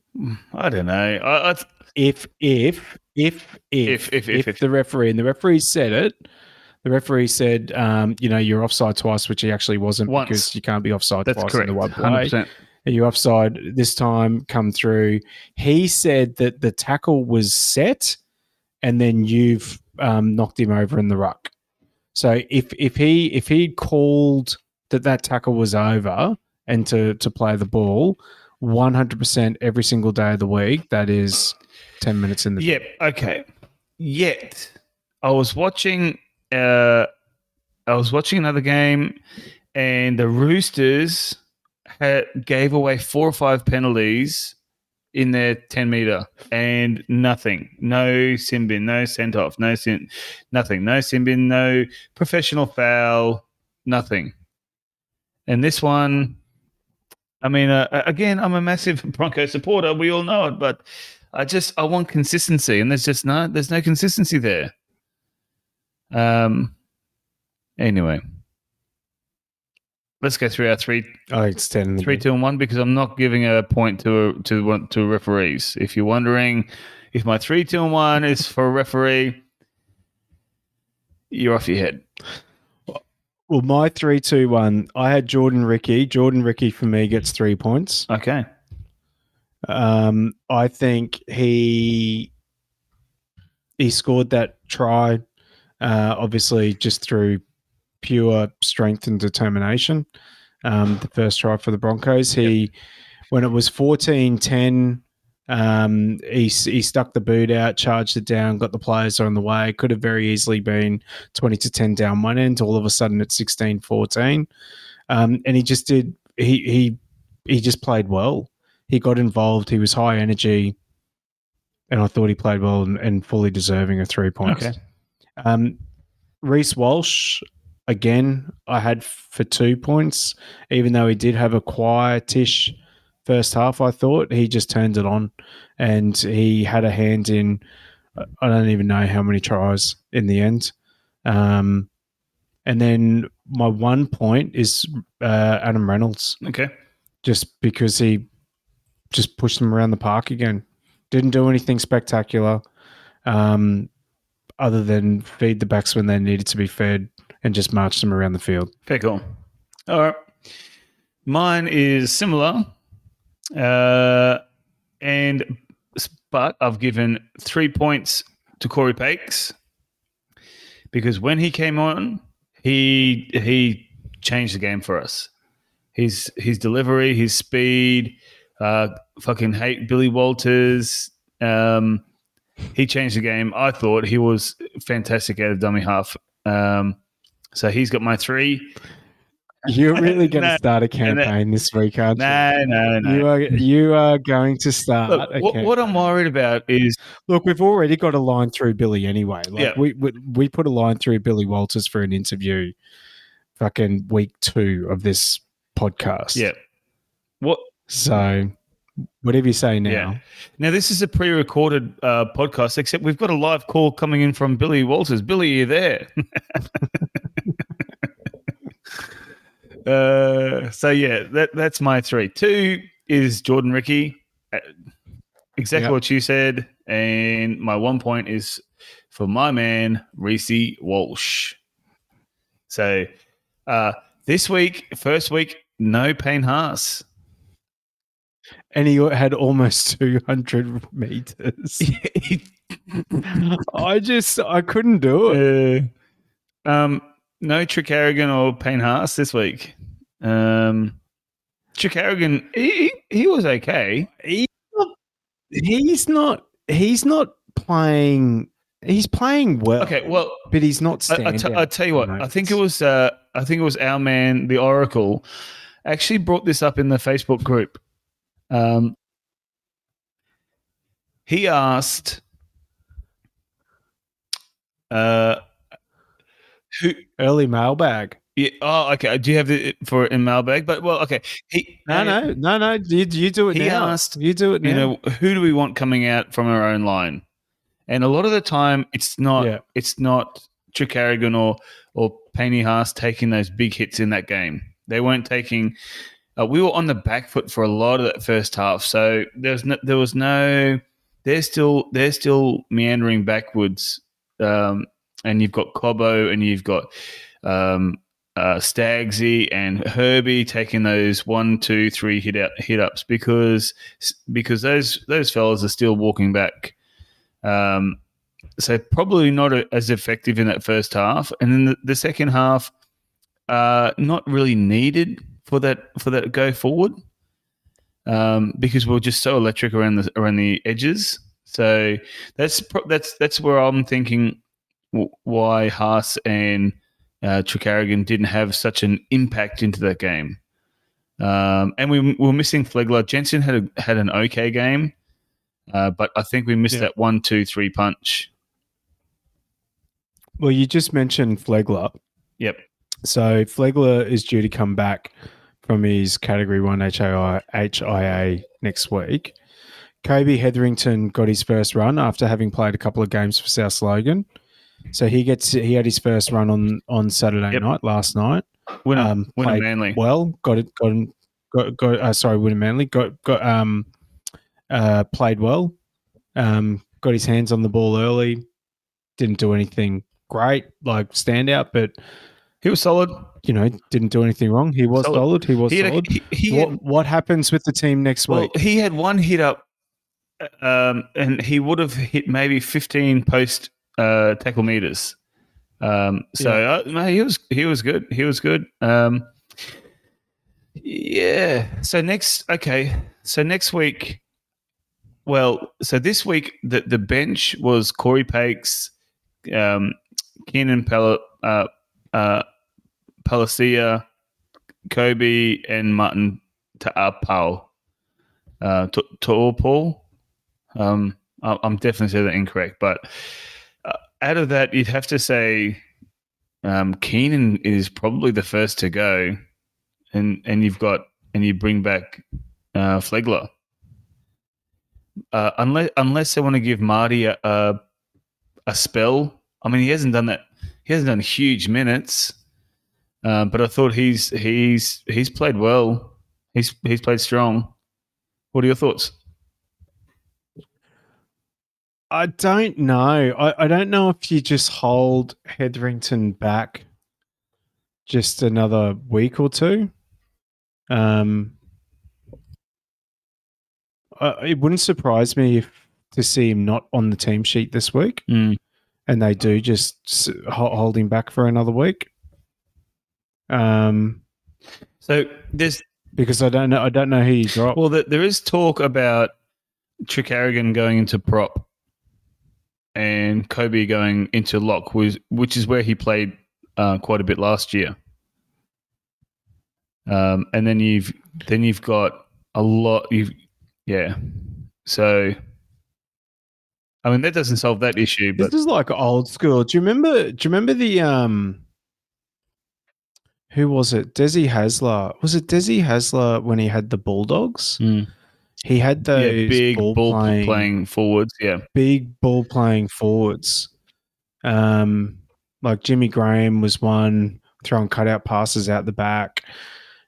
I don't know. I, I th- If if if if If- if- if- if. the referee and the referee said it, the referee said, um, you know, you're offside twice, which he actually wasn't Once. because you can't be offside that's twice correct. in the one play. percent. Are you offside this time? Come through. He said that the tackle was set, and then you've um, knocked him over in the ruck. So if if he if he'd called that that tackle was over and to to play the ball, one hundred percent every single day of the week, that is ten minutes in the Yep. Okay. Yet I was watching. Uh, I was watching another game, and the Roosters gave away four or five penalties in their ten meter, and nothing. No sin bin, no sent off, no sin, nothing. No sin bin, no professional foul, nothing. And this one, I mean, uh, again, I'm a massive (laughs) Bronco supporter. We all know it, but I just I want consistency, and there's just no there's no consistency there. Um. Anyway, let's go through our three Oh, it's ten three two and one because I'm not giving a point to to one- to referees. If you're wondering if my three two and one is for a referee, you're off your head. Well, my three, two, one. I had Jordan Riki. Jordan Riki for me gets three points. Okay. Um, I think he he scored that try, uh, obviously just through pure strength and determination. Um, the first try for the Broncos. He when it was 14-10 Um, he he stuck the boot out, charged it down, got the players on the way. Could have very easily been twenty to ten down one end. All of a sudden, it's 16-14. Um, and he just did. He he he just played well. He got involved. He was high energy, and I thought he played well and, and fully deserving of three points. Okay. Um, Reece Walsh, again, I had for two points, even though he did have a quietish first half. I thought he just turned it on, and he had a hand in. I don't even know how many tries in the end. Um, and then my one point is uh, Adam Reynolds, Okay. just because he just pushed them around the park again. Didn't do anything spectacular, um, other than feed the backs when they needed to be fed and just march them around the field. Very cool. All right. Mine is similar. Uh, and but I've given three points to Cory Paix because when he came on, he he changed the game for us. His his delivery, his speed, uh, fucking hate Billy Walters. Um, he changed the game. I thought he was fantastic out of dummy half. Um, so he's got my three. You're really (laughs) going to start a campaign this week, aren't you? No, no, no. You are you are going to start. Look, a what, what I'm worried about is Look, we've already got a line through Billy anyway. Like Yeah. we, we we put a line through Billy Walters for an interview, fucking week two of this podcast. yeah. What So, whatever you say now. Yeah. now? This is a pre-recorded uh, podcast, except we've got a live call coming in from Billy Walters. Billy, you there? (laughs) uh, so yeah, that that's my three. Two is Jordan Riki, uh, exactly Yep. what you said, and my one point is for my man Reece Walsh. So uh, this week, first week, no Payne Haas. And he had almost (laughs) 200 meters. (laughs) I just, I couldn't do it. Uh, um, no Trick Carrigan or Payne Haas this week. Um, Trick Carrigan, he, he, he was okay. He's not, he's not, he's not playing, he's playing well. Okay, well, But he's not I, I, standing. t- I tell you what, I think it was, uh, I think it was our man, the Oracle, actually brought this up in the Facebook group. Um, he asked, uh, who early mailbag. Yeah. Oh, okay. Do you have it for in mailbag? But well, okay. He No, no, no, no. You, you do it He now. asked, you do it now. You know, who do we want coming out from our own line? And a lot of the time, it's not. Yeah. It's not Trick Carrigan or or Payne Haas taking those big hits in that game. They weren't taking. Uh, we were on the back foot for a lot of that first half, so there was no, there was no. They're still they're still meandering backwards, um, and you've got Cobbo and you've got um, uh, Stagsy and Herbie taking those one, two, three hit out, hit ups because because those those fellas are still walking back. Um, so probably not a, as effective in that first half, and then the, the second half, uh, not really needed for that for that go forward, um, because we are just so electric around the around the edges. So that's that's that's where I'm thinking why Haas and uh, didn't have such an impact into that game. Um, and we, we were missing Flegler. Jensen had a, had an okay game, uh, but I think we missed Yeah. that one, two, three punch. well, you just mentioned Flegler. Yep. So Flegler is due to come back from his Category One HIA, HIA next week. Kobe Hetherington got his first run after having played a couple of games for South Logan. So he gets he had his first run on on Saturday Yep. night last night. Winner, Um, winner Manly. Well, got it, got him, got got. Uh, sorry, Wynnum Manly got got um uh played well. Um, got his hands on the ball early. Didn't do anything great like standout, but He was solid. you know didn't do anything wrong. He was Solid. solid. He was He, solid. he, he had, what what happens with the team next well, week? he had one hit up, um, and he would have hit maybe 15 post uh, tackle meters. Um, so uh, no, he was he was good. He was good. Um, yeah. So next, okay. So next week, well, so this week the the bench was Cory Paix, um, Keenan Pal- uh, uh, Palasia, Kobe, and Martin Ta'apau. Uh, Ta'apau. Um, I'm definitely saying that incorrect, but uh, out of that, you'd have to say um, Keenan is probably the first to go, and and you've got and you bring back uh, Flegler. Uh, unless unless they want to give Marty a, a a spell. I mean, he hasn't done that. He hasn't done huge minutes, um, but I thought he's he's he's played well. He's he's played strong. What are your thoughts? I don't know. I, I don't know if you just hold Hetherington back just another week or two. Um, uh, it wouldn't surprise me if to see him not on the team sheet this week, Mm. and they do just hold him back for another week. Um, So there's because I don't know. I don't know who you drop. well, there, there is talk about Trick Carrigan going into prop and Kobe going into lock, which, which is where he played uh, quite a bit last year. Um, and then you've then you've got a lot. You've yeah. So I mean that doesn't solve that issue, but this is like old school. Do you remember? Do you remember the um? Who was it? Desi Hasler. Was it Desi Hasler when he had the Bulldogs? Mm. He had those yeah, big ball, ball, playing, playing, forwards. Yeah, big ball playing forwards. Um, like Jimmy Graham was one throwing cutout passes out the back.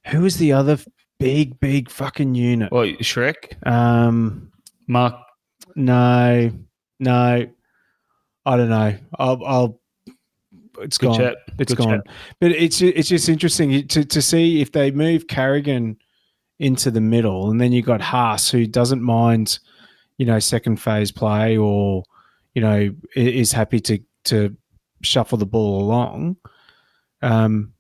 Who was the other big, big fucking unit? well, Shrek, Um, Mark. no, no, I don't know. I'll, I'll. It's Good gone. chat. It's Good gone. chat. But it's it's just interesting to to see if they move Carrigan into the middle, and then you got Haas who doesn't mind, you know, second phase play or you know is happy to to shuffle the ball along. Um,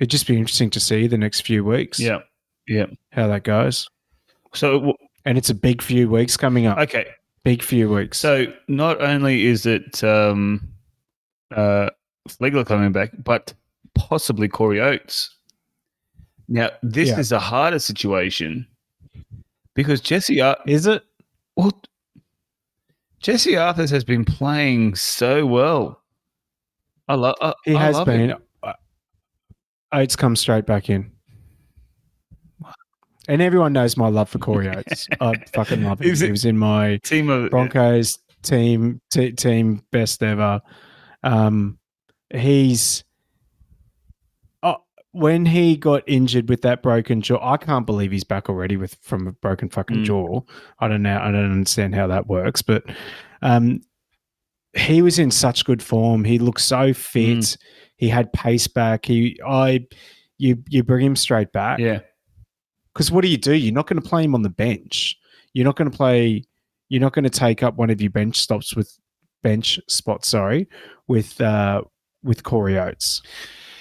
it'd just be interesting to see the next few weeks. Yeah, yeah. how that goes. So w- And it's a big few weeks coming up. okay, Big few weeks. So not only is it um, uh, Flegler coming back, but possibly Corey Oates. Now this Yeah. is a harder situation because Jesse Ar- is it? well, Jesse Arthars has been playing so well. I love. I, He I has love been. him. Uh, Oates comes straight back in. And everyone knows my love for Corey Oates. (laughs) I fucking love him. He was in my team of Broncos team t- team best ever. Um, he's oh, when he got injured with that broken jaw. I can't believe he's back already with from a broken fucking Mm. jaw. I don't know. I don't understand how that works, but um, he was in such good form. He looked so fit. Mm. He had pace back. He I you you bring him straight back. Yeah, Because what do you do? You're not going to play him on the bench. You're not going to play. You're not going to take up one of your bench stops with bench spot, Sorry, with uh, with Corey Oates.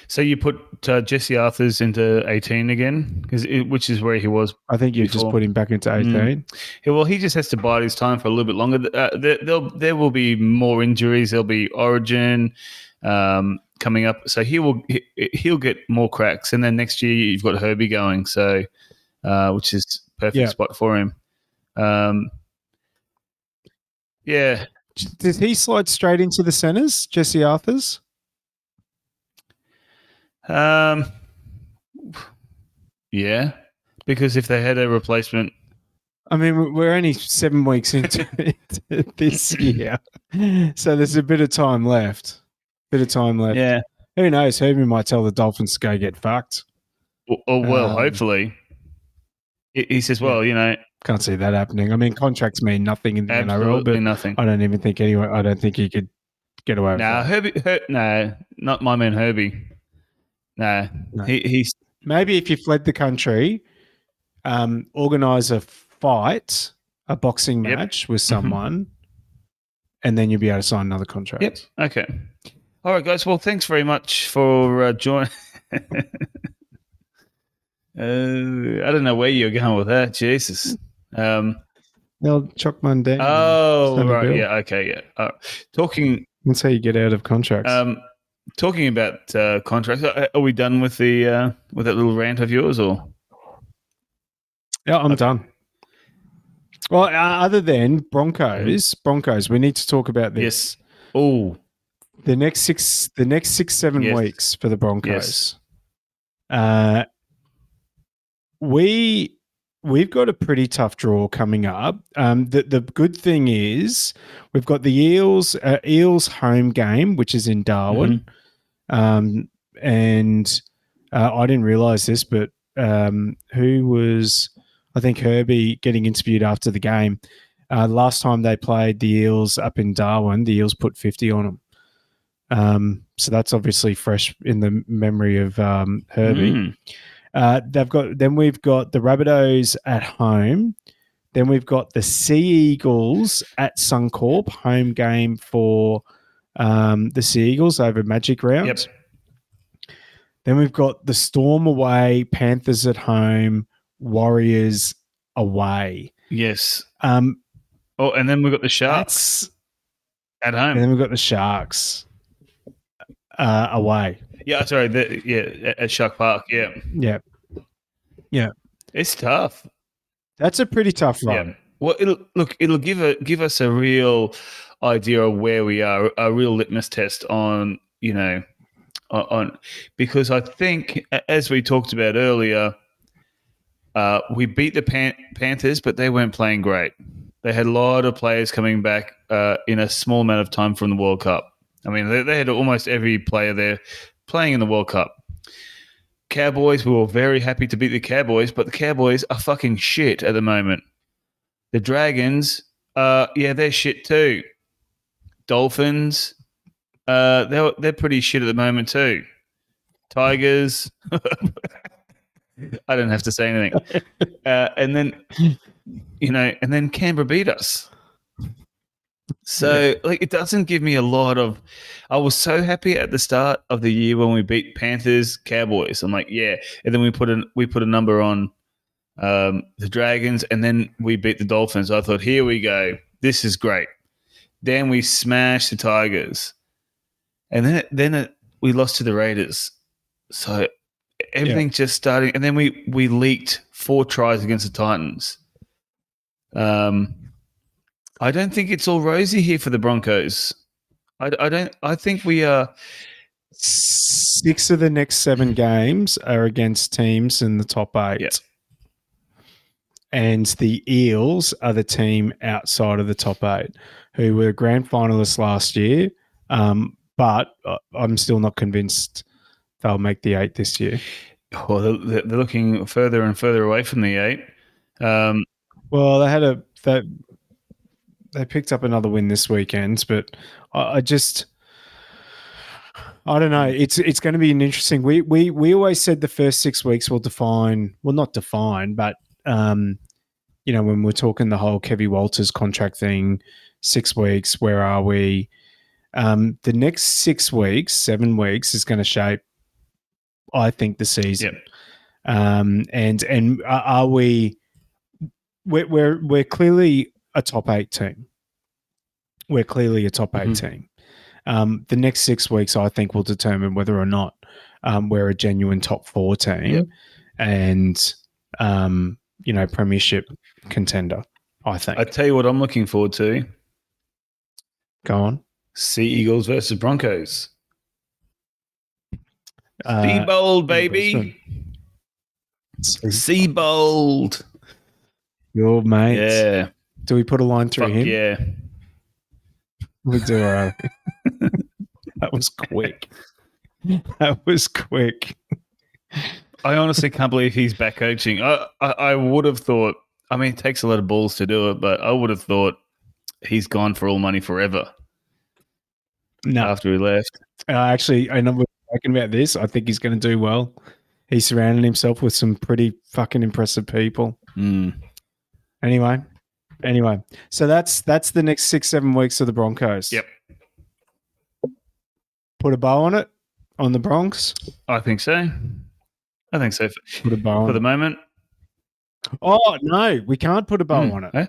so you put uh, Jesse Arthars into eighteen again, because which is where he was I think you just put him back into Mm. 18. Yeah, well, he just has to bide his time for a little bit longer. Uh, there, there'll, there will be more injuries. There'll be Origin um, coming up, so he will he, he'll get more cracks. And then next year you've got Herbie going, so uh, which is perfect Yeah. spot for him. Um, yeah, Did he slide straight into the centers, Jesse Arthars? um, yeah, because if they had a replacement, I mean, we- we're only seven weeks into, (laughs) into this year, so there's a bit of time left. Bit of time left. yeah, Who knows? Herbie might tell the Dolphins to go get fucked. or, or well, Um, hopefully. He says, "Well, you know, Can't see that happening. I mean, contracts mean nothing in the NRL, absolutely but nothing." I don't even think anyone. I don't think he could get away with No, that. Herbie. Her, no, not my man Herbie. No, No. he he's Maybe if you fled the country, um, organize a fight, a boxing Yep. match with someone, and then you'll be able to sign another contract. yep. Okay. All right, guys. Well, thanks very much for uh, joining. (laughs) uh, I don't know where you're going with that. Jesus. Um, They'll chuck one down. Oh, right. Yeah. Okay. Yeah. Uh, talking That's how you get out of contracts. um, talking about uh, contracts. Are are we done with the uh, with that little rant of yours, or yeah, I'm done. Well, uh, other than Broncos, Broncos, we need to talk about this. yes? Oh, the next six the next six seven Yes. weeks for the Broncos. Yes. Uh, we we've got a pretty tough draw coming up. Um, the the good thing is we've got the Eels uh, Eels home game, which is in Darwin, um, and uh, I didn't realize this, but um, who was I think Herbie getting interviewed after the game. Uh, last time they played the Eels up in Darwin, the Eels put 50 on them. Um, so that's obviously fresh in the memory of um, Herbie. Mm. Uh, they've got then we've got the Rabbitohs at home. Then we've got the Sea Eagles at Suncorp, home game for um, the Sea Eagles over Magic Round. Yep. Then we've got the Storm away, Panthers at home, Warriors away. yes. Um, Oh, and then we've got the Sharks at and home. then we've got the Sharks uh, away. Yeah, sorry. The, yeah, at- Shark Park. Yeah, Yeah, Yeah. it's tough. that's a pretty tough Yeah. Well, it'll look. It'll give a give us a real idea of where we are, a real litmus test on you know, on, on because I think as we talked about earlier, uh, we beat the Pan- Panthers, but they weren't playing great. They had a lot of players coming back uh, in a small amount of time from the World Cup. I mean, they, they had almost every player there playing in the World Cup. Cowboys, we were very happy to beat the Cowboys, but the Cowboys are fucking shit at the moment. The Dragons, uh, yeah, they're shit too. Dolphins, uh, they're they're pretty shit at the moment too. Tigers, (laughs) I don't have to say anything. Uh, and then, you know, and then Canberra beat us. So, like, it doesn't give me a lot of. I was so happy at the start of the year when we beat Panthers, Cowboys. I'm like, yeah, and then we put a we put a number on um, the Dragons, and then we beat the Dolphins. I thought, here we go, this is great. Then we smashed the Tigers, and then it, then it, we lost to the Raiders. So everything's just starting, and then we we leaked four tries against the Titans. Um, I don't think it's all rosy here for the Broncos. I, I don't. I think we are. Six of the next seven games are against teams in the top eight. Yeah. And the Eels are the team outside of the top eight, who were grand finalists last year. Um, but uh, I'm still not convinced they'll make the eight this year. Well, they're, they're looking further and further away from the eight. Um, Well, they had a they, they picked up another win this weekend, but I, I just I don't know. It's it's going to be an interesting. We we we always said the first six weeks will define. Well, not define, but um, you know, when we're talking the whole Kevy Walters contract thing, six weeks. Where are we? Um, the next six weeks, seven weeks is going to shape. I think the season. Yep. Um, and and are, are we? We're, we're we're clearly a top eight team. We're clearly a top 8 Mhm. team. Um, the next six weeks, I think, will determine whether or not um, we're a genuine top four team Yep. and um, you know premiership contender. I think. I tell you what, I'm looking forward to: Go on. Sea Eagles versus Broncos. Uh, Seibold, baby. Seibold. Your mate. Yeah. Do we put a line through Fuck him? yeah. We do. Uh, (laughs) that was quick. That was quick. I honestly can't believe he's back coaching. I, I, I would have thought. I mean, it takes a lot of balls to do it, but I would have thought he's gone for all money forever No, after he left. uh, actually, I know we're talking about this. I think he's going to do well. He's surrounded himself with some pretty fucking impressive people. Mm. Anyway, anyway, so that's that's the next six seven weeks of the Broncos. Yep. Put a bow on it on the Bronx. I think so. I think so. For, Put a bow for the it. moment. Oh no, we can't put a bow Mm. on it. Eh?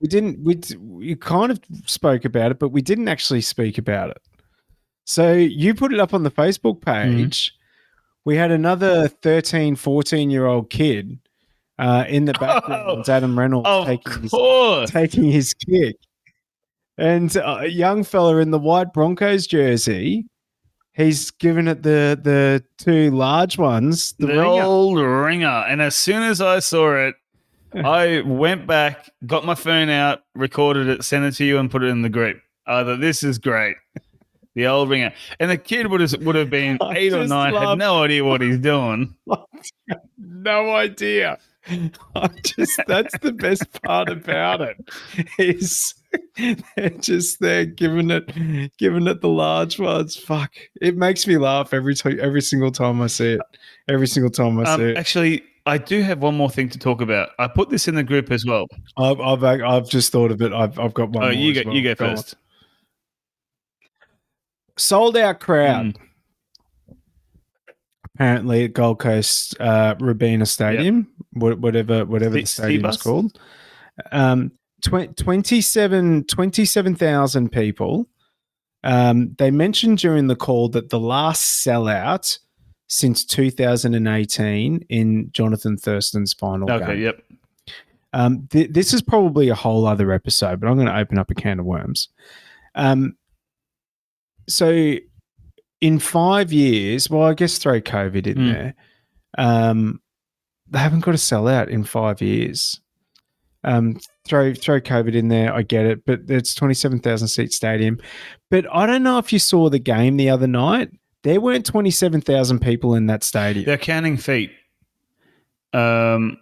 we didn't. We you kind of spoke about it, but we didn't actually speak about it. So you put it up on the Facebook page. We had another 13, 14 year old kid uh, in the (laughs) background. It's Adam Reynolds taking his, taking his kick, and uh, a young fella in the white Broncos jersey. He's given it the the two large ones. The, The, ringer. old ringer. And as soon as I saw it, (laughs) I went back, got my phone out, recorded it, sent it to you, and put it in the group. I thought this is great. The old ringer. And the kid would have would have been (laughs) I eight or nine, had no idea what he's doing. no idea. (laughs) I just that's the best part about it is (laughs) they're just there giving it giving it the large ones. Fuck, it makes me laugh every time every single time I see it. Every single time I see Um, it, actually, I do have one more thing to talk about. I put this in the group as well. I've, I've I've just thought of it. I've I've got one. Oh, you go, well. you go on. first. Sold out crowd. Mm. Apparently at Gold Coast uh, Robina Stadium, wha- whatever whatever the stadium's Cbus? called. Um, tw- 27 27,000 people. Um, they mentioned during the call that the last sellout since 2018 in Johnathan Thurston's final Okay, game. yep. Um, th- this is probably a whole other episode, but I'm going to open up a can of worms. Um, so, in five years, well, I guess throw COVID in Mm. there. Um, they haven't got to sell out in five years. Um, throw throw COVID in there, I get it, but it's twenty seven thousand seat stadium. But I don't know if you saw the game the other night. There weren't twenty seven thousand people in that stadium. They're counting feet. Um,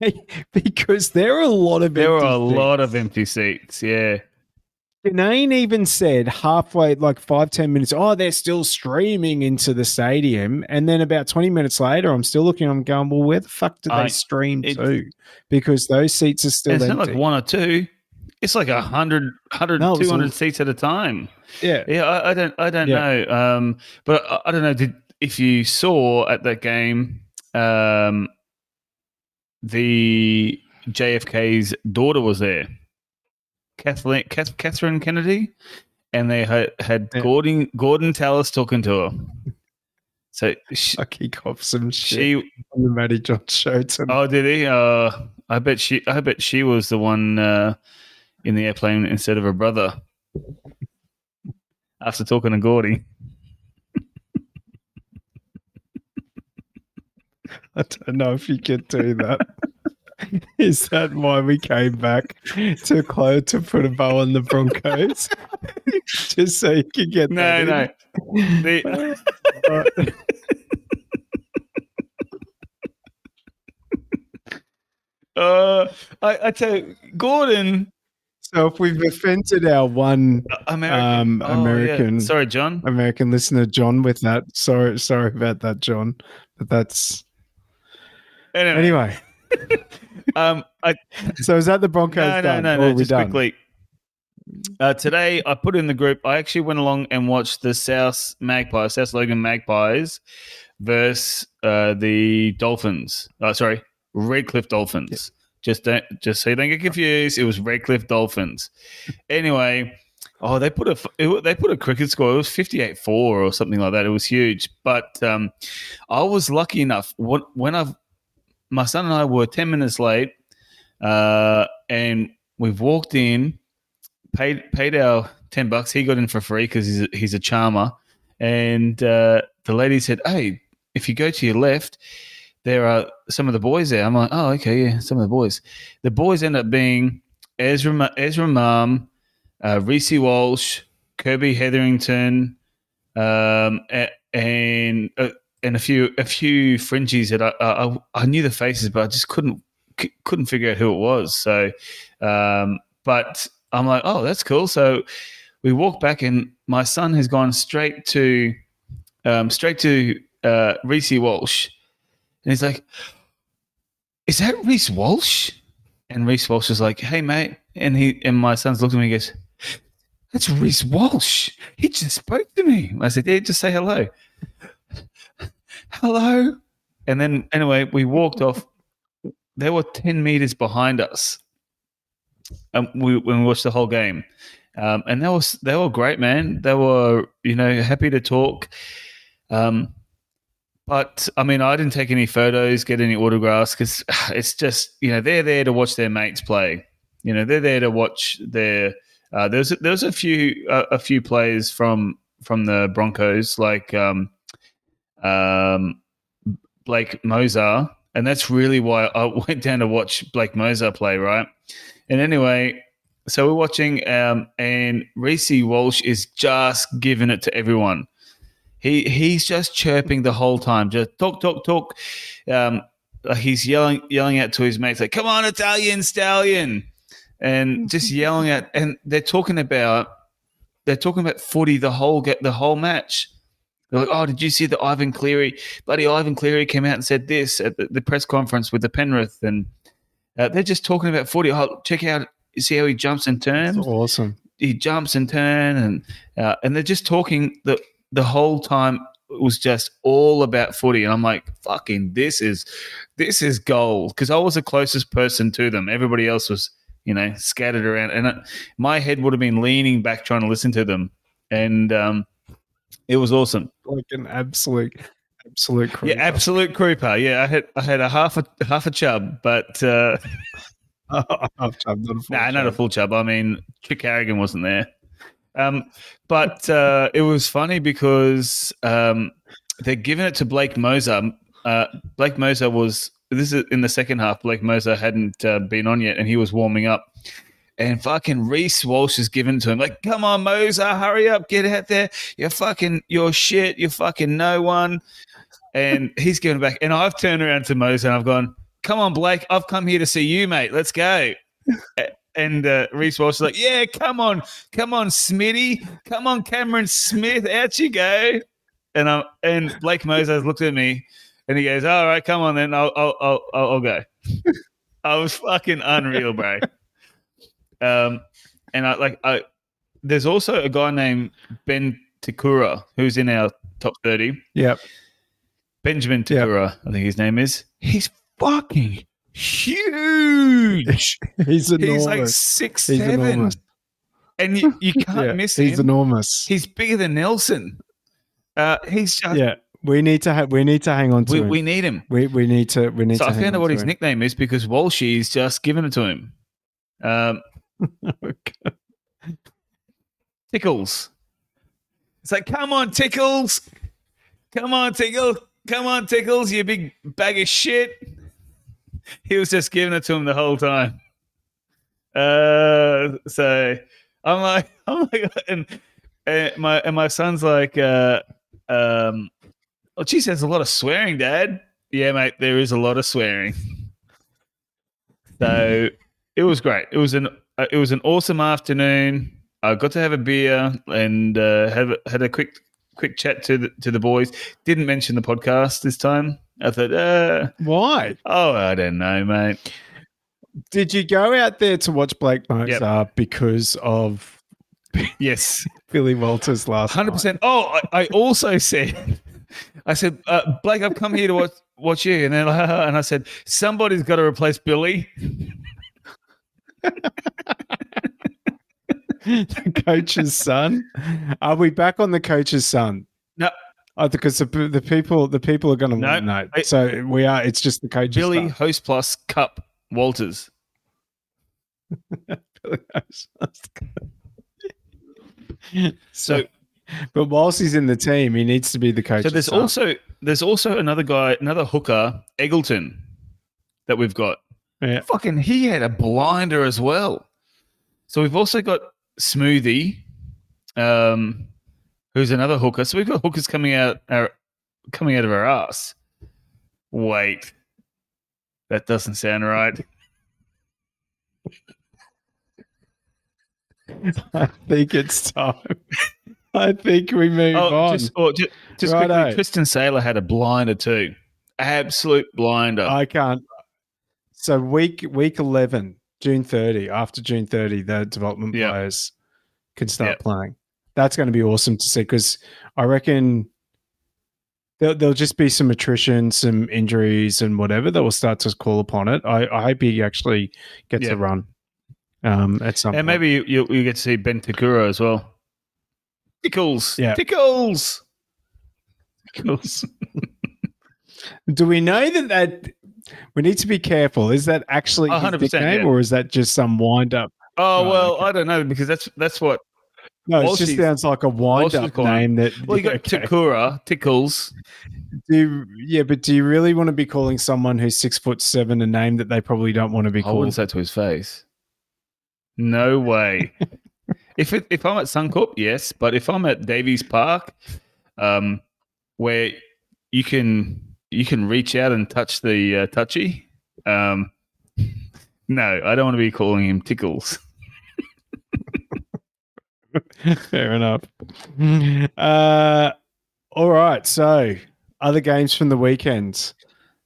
(laughs) because there are a lot of there were a empty lot of empty seats. Yeah. Janine even said halfway, like five, 10 minutes, oh, they're still streaming into the stadium. And then about 20 minutes later, I'm still looking, I'm going, well, where the fuck did I- they stream it- to? Because those seats are still it's empty. not like one or two. It's like a hundred, hundred, No, 200 all- seats at a time. yeah. Yeah, I, I don't, I don't Yeah. know. Um, but I, I don't know. Did if you saw at that game, um, the JFK's daughter was there, Kathleen, Kath, Catherine Kennedy, and they had, had Yeah. Gordon Gordon Tallis talking to her. So she, kick off some shit she on the Matty John show tonight. oh, did he? Uh, I bet she, I bet she was the one uh, in the airplane instead of her brother. (laughs) After talking to Gordy. (laughs) I don't know if you could do that. (laughs) (laughs) Is that why we came back to close to put a bow on the Broncos? (laughs) Just so you could get No, no. The-. (laughs) Uh, I, I tell you, Gordon, So if we've offended our one American. Um, Oh, yeah. American- Sorry, John. American listener, John, with that, sorry, sorry about that, John. But that's Anyway, anyway. Um, I, (laughs) So is that the Broncos no, no, done? no, Or no. Just done? quickly. Uh, today, I put in the group. I actually went along and watched the South Magpies, South Logan Magpies, versus uh, the Dolphins. Uh, sorry, Redcliffe Dolphins. Just don't, just so you don't get confused. It was Redcliffe Dolphins. anyway, oh, they put a it, they put a cricket score. It was fifty eight four or something like that. It was huge. But um, I was lucky enough when when I've my son and I were ten minutes late, uh, and we've walked in, paid paid our ten bucks. He got in for free because he's a, he's a charmer, and uh, the lady said, "Hey, if you go to your left." There are some of the boys there. I'm like, oh, okay, yeah, some of the boys. The boys end up being Ezra, Ezra Mam, uh, Reece Walsh, Kobe Hetherington, um, and uh, and a few a few fringies that I, I I knew the faces, but I just couldn't couldn't figure out who it was. So, um, but I'm like, oh, that's cool. So we walk back, and my son has gone straight to um, straight to uh, Reece Walsh, and he's like, "Is that Reece Walsh?" And Reece Walsh is like, "Hey, mate," and he and my son's looking at me and goes. That's Reece Walsh. He just spoke to me. I said, Yeah, just say hello. Hello. And then, anyway, we walked off. they were ten meters behind us. and we, when we watched the whole game, um, and they was they were great, man. They were you know happy to talk. Um, but I mean, I didn't take any photos, get any autographs because (sighs) it's just you know they're there to watch their mates play. You know they're there to watch their. Uh, there's there's a few uh, a few players from from the Broncos like um, um, Blake Mozer, and that's really why I (laughs) went down to watch Blake Mozer play. Right, and anyway, so we're watching, um, and Reece Walsh is just giving it to everyone. He he's just chirping the whole time, just talk, talk, talk. Um, he's yelling yelling out to his mates like, "Come on, Italian stallion!" and (laughs) just yelling at. And they're talking about they're talking about footy the whole get the whole match. They're like, "Oh, did you see that Ivan Cleary? Bloody Ivan Cleary came out and said this at the, the press conference with the Penrith, and uh, they're just talking about footy. Oh, check out, see how he jumps and turns. That's awesome. He jumps and turn, and uh, and they're just talking the the whole time it was just all about footy and i'm like fucking this is this is gold because i was the closest person to them everybody else was you know scattered around and my head would have been leaning back trying to listen to them and um, it was awesome. Like an absolute, absolute. yeah absolute creeper. Yeah i had i had a half a half a chub but uh (laughs) Half chub, not a full nah, not a chub. full chub. I mean trick carrigan wasn't there. Um but uh it was funny because um they're giving it to blake mozer. Uh blake mozer was this is in the second half blake mozer hadn't uh, been on yet and he was warming up and fucking Reece Walsh is given to him like, "Come on, Mozer, hurry up, get out there! You're fucking, you're shit. You're fucking no one." And (laughs) he's giving back, and I've turned around to Mozer and I've gone, "Come on, Blake, I've come here to see you, mate. Let's go." And uh, Reece Walsh is like, "Yeah, come on, come on, Smitty, come on, Cameron Smith, out you go." And I'm and Blake Mozer looked at me, and he goes, "All right, come on then, I'll I'll, I'll I'll go." (laughs) I was fucking unreal, bro. Um, and I like I. There's also a guy named Ben Te Kura who's in our top thirty. Yep. Benjamin. Te Kura, I think his name is. He's fucking huge. (laughs) He's enormous. He's like six He's seven, enormous. and you, you (laughs) can't Yeah, miss he's him. He's enormous. he's bigger than Nelson. Uh, he's just, yeah, we need to ha- we need to hang on to we, him. we need him. we we need to we need So to. I found out what his him. nickname is because Walshy's just given it to him. Um, (laughs) Tickles. It's like, come on, Tickles. Come on, Tickle. Come on, Tickles, you big bag of shit. He was just giving it to him the whole time. Uh, so I'm like, oh my god, and, and my and my son's like, uh, um, oh, geez, there's a lot of swearing, Dad. Yeah, mate, there is a lot of swearing. So it was great. It was an it was an awesome afternoon. I got to have a beer and uh, have had a quick quick chat to the to the boys. Didn't mention the podcast this time. I thought, uh, Why oh, I don't know, mate. did you go out there to watch Blake Mozer because of (laughs) Yes, Billy Walters last? hundred percent. Oh, I, I also (laughs) said, I said, uh, Blake, I've come here to watch watch you, and then (laughs) and I said, somebody's got to replace Billy. The coach's son. Are we back on the coach's son? No. Oh, because the, the people the people are going to No, want to know. So we are. It's just the coach's Billy son. Host Plus Cup Walters. (laughs) so, (laughs) but whilst he's in the team, he needs to be the coach. So there's also there's also another guy, another hooker, Eggleton, that we've got. Yeah. Fucking, he had a blinder as well. So we've also got Smoothie, um, who's another hooker. So we've got hookers coming out our coming out of our ass. Wait, that doesn't sound right. (laughs) I think it's time. I think we move Oh, on. just, oh, just, just quickly, Tristan Sailor had a blinder too. Absolute blinder. I can't. So week week eleven, June thirty. After June thirty, the development Yeah. players can start Yeah. playing. That's going to be awesome to see because I reckon There'll, there'll just be some attrition, some injuries, and whatever that will start to call upon it. I, I hope he actually gets Yeah. a run um, at some And point. maybe you, you, you get to see Ben Te Kura as well. Tickles. Yeah. Tickles. Tickles. (laughs) Do we know that that we need to be careful? Is that actually his 100%, nickname, yeah. or is that just some wind up? Oh, Oh, well, okay. I don't know because that's that's what. No, it just sounds like a wind up name. That Well, you got okay. Te Kura, Tickles. Do you- yeah, but do you really want to be calling someone who's six foot seven a name that they probably don't want to be I wouldn't say to his face. No way. (laughs) if it, if I'm at Suncorp, yes, but if I'm at Davies Park, um, where you can you can reach out and touch the uh, touchy, um, no, I don't want to be calling him Tickles. (laughs) Fair enough. Uh, all right. So, other games from the weekends.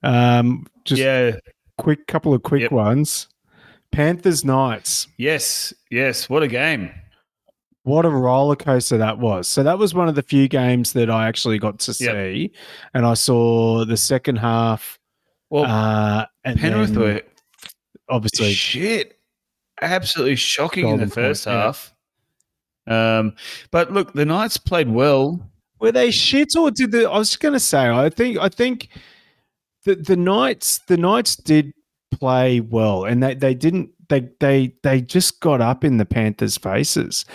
Um, just yeah, quick couple of quick Yep. ones. Panthers Knights. yes, yes. What a game! What a roller coaster that was. So that was one of the few games that I actually got to Yep. see, and I saw the second half. Well, uh, and Penrith were obviously shit, absolutely shocking in the first point, yeah. half. Um, but look, the Knights played well. Were they shit or did the? I was going to say. I think. I think the the Knights. The Knights did play well, and they they didn't. They they they just got up in the Panthers' faces.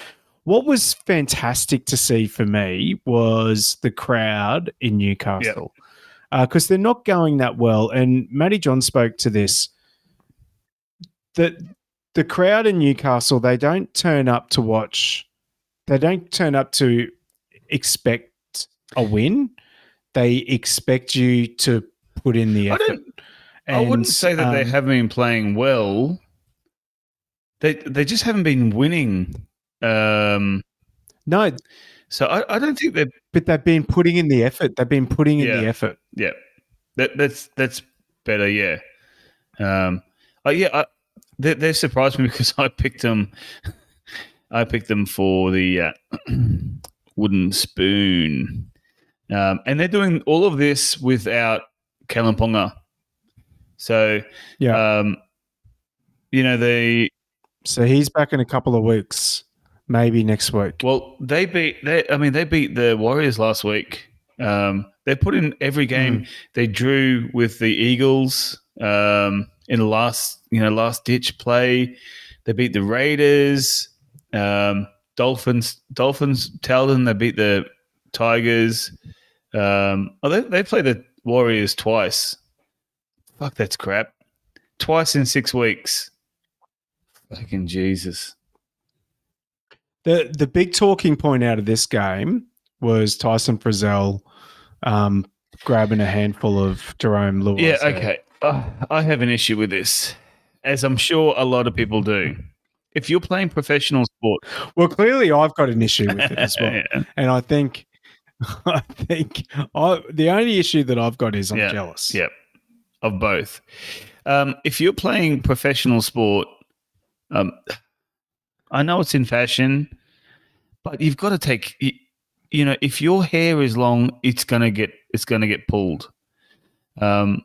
What was fantastic to see for me was the crowd in Newcastle because they're not going that well. And Matty John spoke to this. That the crowd in Newcastle, they don't turn up to watch. They don't turn up to expect a win. They expect you to put in the I effort. don't- I wouldn't say that they um, haven't been playing well. They they just haven't been winning. Um, No, so I, I don't think they're but they've been putting in the effort. They've been putting in the effort. yeah. That that's that's better. Yeah. Um. Oh yeah. I, they they surprised me (laughs) because I picked them. I picked them for the uh, (clears throat) wooden spoon, um, and they're doing all of this without Kalyn Ponga. So Yeah. um, you know they so he's back in a couple of weeks, maybe next week. Well, they beat they. I mean, they beat the Warriors last week. Um, they put in every game. They drew with the Eagles um, in the last, you know, last ditch play. They beat the Raiders, um, Dolphins. Dolphins. Tell them they beat the Tigers. Um, oh, they they played the Warriors twice. Fuck, that's crap. Twice in six weeks. Fucking Jesus. The the big talking point out of this game was Tyson Frizell um, grabbing a handful of Jarome Luai. Yeah, okay. Uh, I have an issue with this, as I'm sure a lot of people do. If you're playing professional sport, Well, clearly I've got an issue with it as (laughs) well, Yeah. and I think (laughs) I think I, the only issue that I've got is I'm Yeah, jealous. Yep, of both. Um, if you're playing professional sport, um, I know it's in fashion, but you've got to take. You, know, if your hair is long, it's gonna get it's gonna get pulled. Um,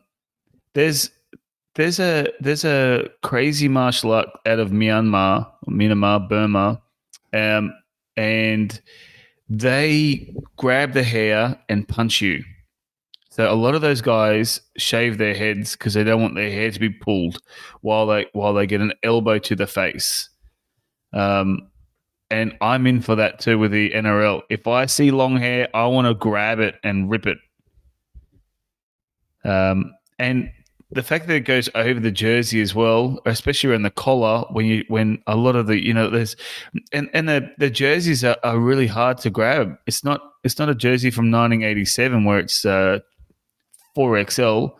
there's there's a there's a crazy martial art out of Myanmar, Myanmar, Burma, um, and they grab the hair and punch you. So a lot of those guys shave their heads because they don't want their hair to be pulled while they while they get an elbow to the face. Um, and I'm in for that too with the NRL. If I see long hair, I want to grab it and rip it. Um, and the fact that it goes over the jersey as well, especially around the collar, when you when a lot of the you know there's and and the the jerseys are, are really hard to grab. It's not it's not a jersey from 1987 where it's uh, 4XL.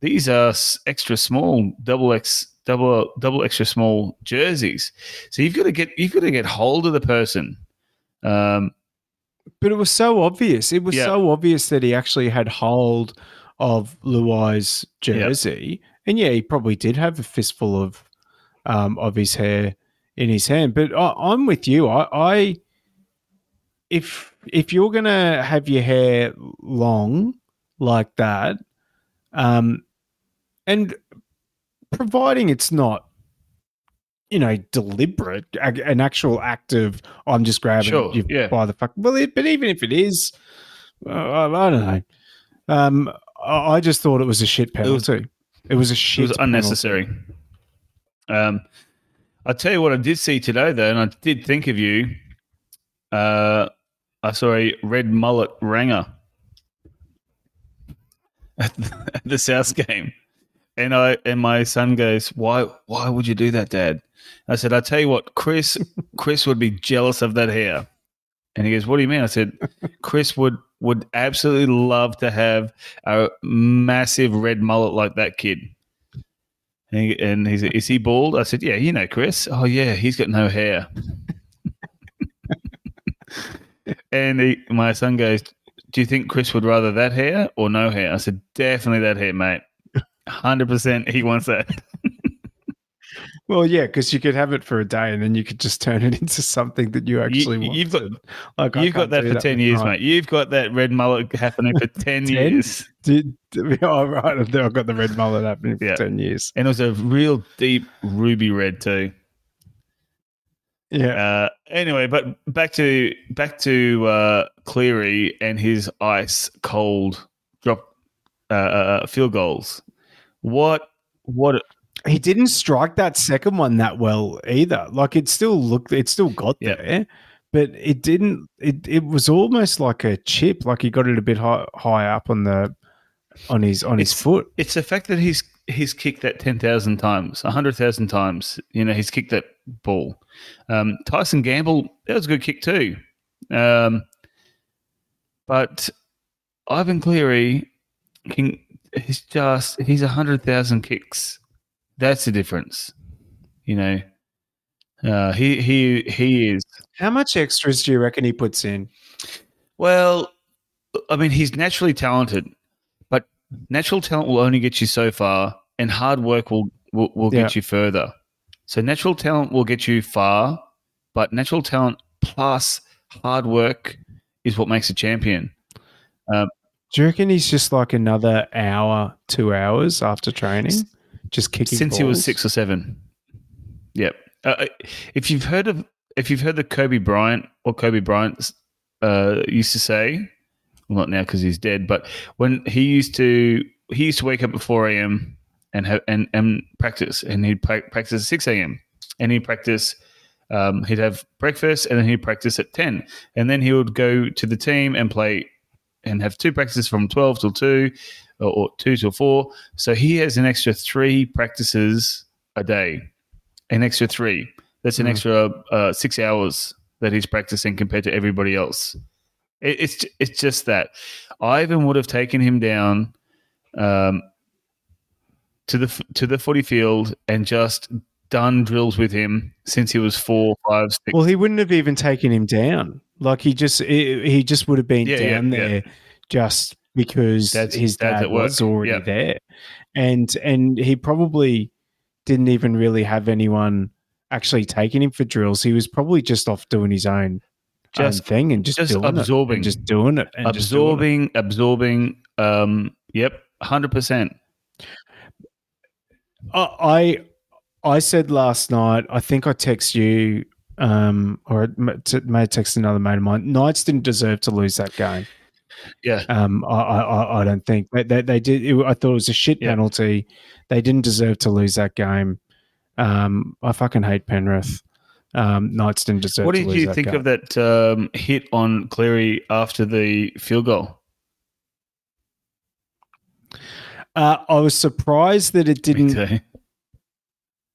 These are extra small, double X, double double extra small jerseys. So you've got to get you've got to get hold of the person. Um, But it was so obvious. It was Yeah. so obvious that he actually had hold of Luai's jersey. And yeah, he probably did have a fistful of um, of his hair in his hand. But I, I'm with you. I, I if if you're gonna have your hair long, like that, um, and providing it's not, you know, deliberate, a- an actual act of I'm just grabbing Sure, you yeah. by the fuck. Well, it, but even if it is, uh, I, I don't know. Um, I, I just thought it was a shit was- penalty. It was, a shit. It was unnecessary. Um, I'll tell you what I did see today, though, and I did think of you. Uh, I saw a red mullet ranger at the, at the South game, and I and my son goes, "Why? Why would you do that, Dad?" I said, "I tell you what, Chris, (laughs) Chris would be jealous of that hair." And he goes, "What do you mean?" I said, "Chris would would absolutely love to have a massive red mullet like that kid." And, he, and he said, "Is he bald?" I said, "Yeah, you know Chris. Oh yeah, he's got no hair." (laughs) and he, my son goes, "Do you think Chris would rather that hair or no hair?" I said, "Definitely that hair, mate. Hundred percent, he wants that." Well, yeah, because you could have it for a day and then you could just turn it into something that you actually want. you've got like, you've got that for ten years, mate. You've got that red mullet happening for (laughs) ten 10? years, Did, oh, right. I've got the red mullet happening for Yeah. 10 years. and it was a real deep ruby red too. Yeah. Uh, anyway, but back to back to uh, Cleary and his ice cold drop uh, uh, field goals. What what he didn't strike that second one that well either. Like it still looked, it still got Yeah. there, but it didn't. It it was almost like a chip. Like he got it a bit high, high up on the on his on his foot. it's the fact that he's he's kicked that ten thousand times, hundred thousand times. You know, he's kicked that ball. Um, Tyson Gamble, that was a good kick too. Um, but Ivan Cleary, can, he's just he's a hundred thousand kicks. That's the difference. You know, uh, he he he is. How much extras do you reckon he puts in? Well, I mean, he's naturally talented, but natural talent will only get you so far, and hard work will will, will get you further. So natural talent will get you far, but natural talent plus hard work is what makes a champion. Do you reckon he's just like another hour, two hours after training, just kicking? Since he was six or seven, yep. Uh, if you've heard of if you've heard the Kobe Bryant or Kobe Bryant uh, used to say, well, not now because he's dead, but when he used to he used to wake up at four a.m. and have and, and practice, and he'd pra- practice at six a.m. and he'd practice. Um, he'd have breakfast and then he'd practice at ten, and then he would go to the team and play and have two practices from twelve till two, or, or two till four. So he has an extra three practices a day, an extra three. That's an Mm. extra uh, six hours that he's practicing compared to everybody else. It, it's it's just that Ivan would have taken him down um, to the to the footy field and just done drills with him since he was four, five, six. Well, he wouldn't have even taken him down. Like he just he he just would have been Yeah, yeah, down yeah. there just because Dad's- his dad was already Yeah. there, and and he probably didn't even really have anyone actually taking him for drills. He was probably just off doing his own Just- own thing and just, just it and absorbing. just doing it, and just doing it. absorbing, absorbing. Um, yep, hundred percent. I I said last night. I think I text you, um, or it may have texted another mate of mine. Knights didn't deserve to lose that game. Yeah, Um, I, I, I- don't think they, they, they did. It, I thought it was a shit Yeah. penalty. They didn't deserve to lose that game. Um, I fucking hate Penrith. Um, Knights didn't deserve. What did you think game. of that um, hit on Cleary after the field goal? Uh, I was surprised that it didn't.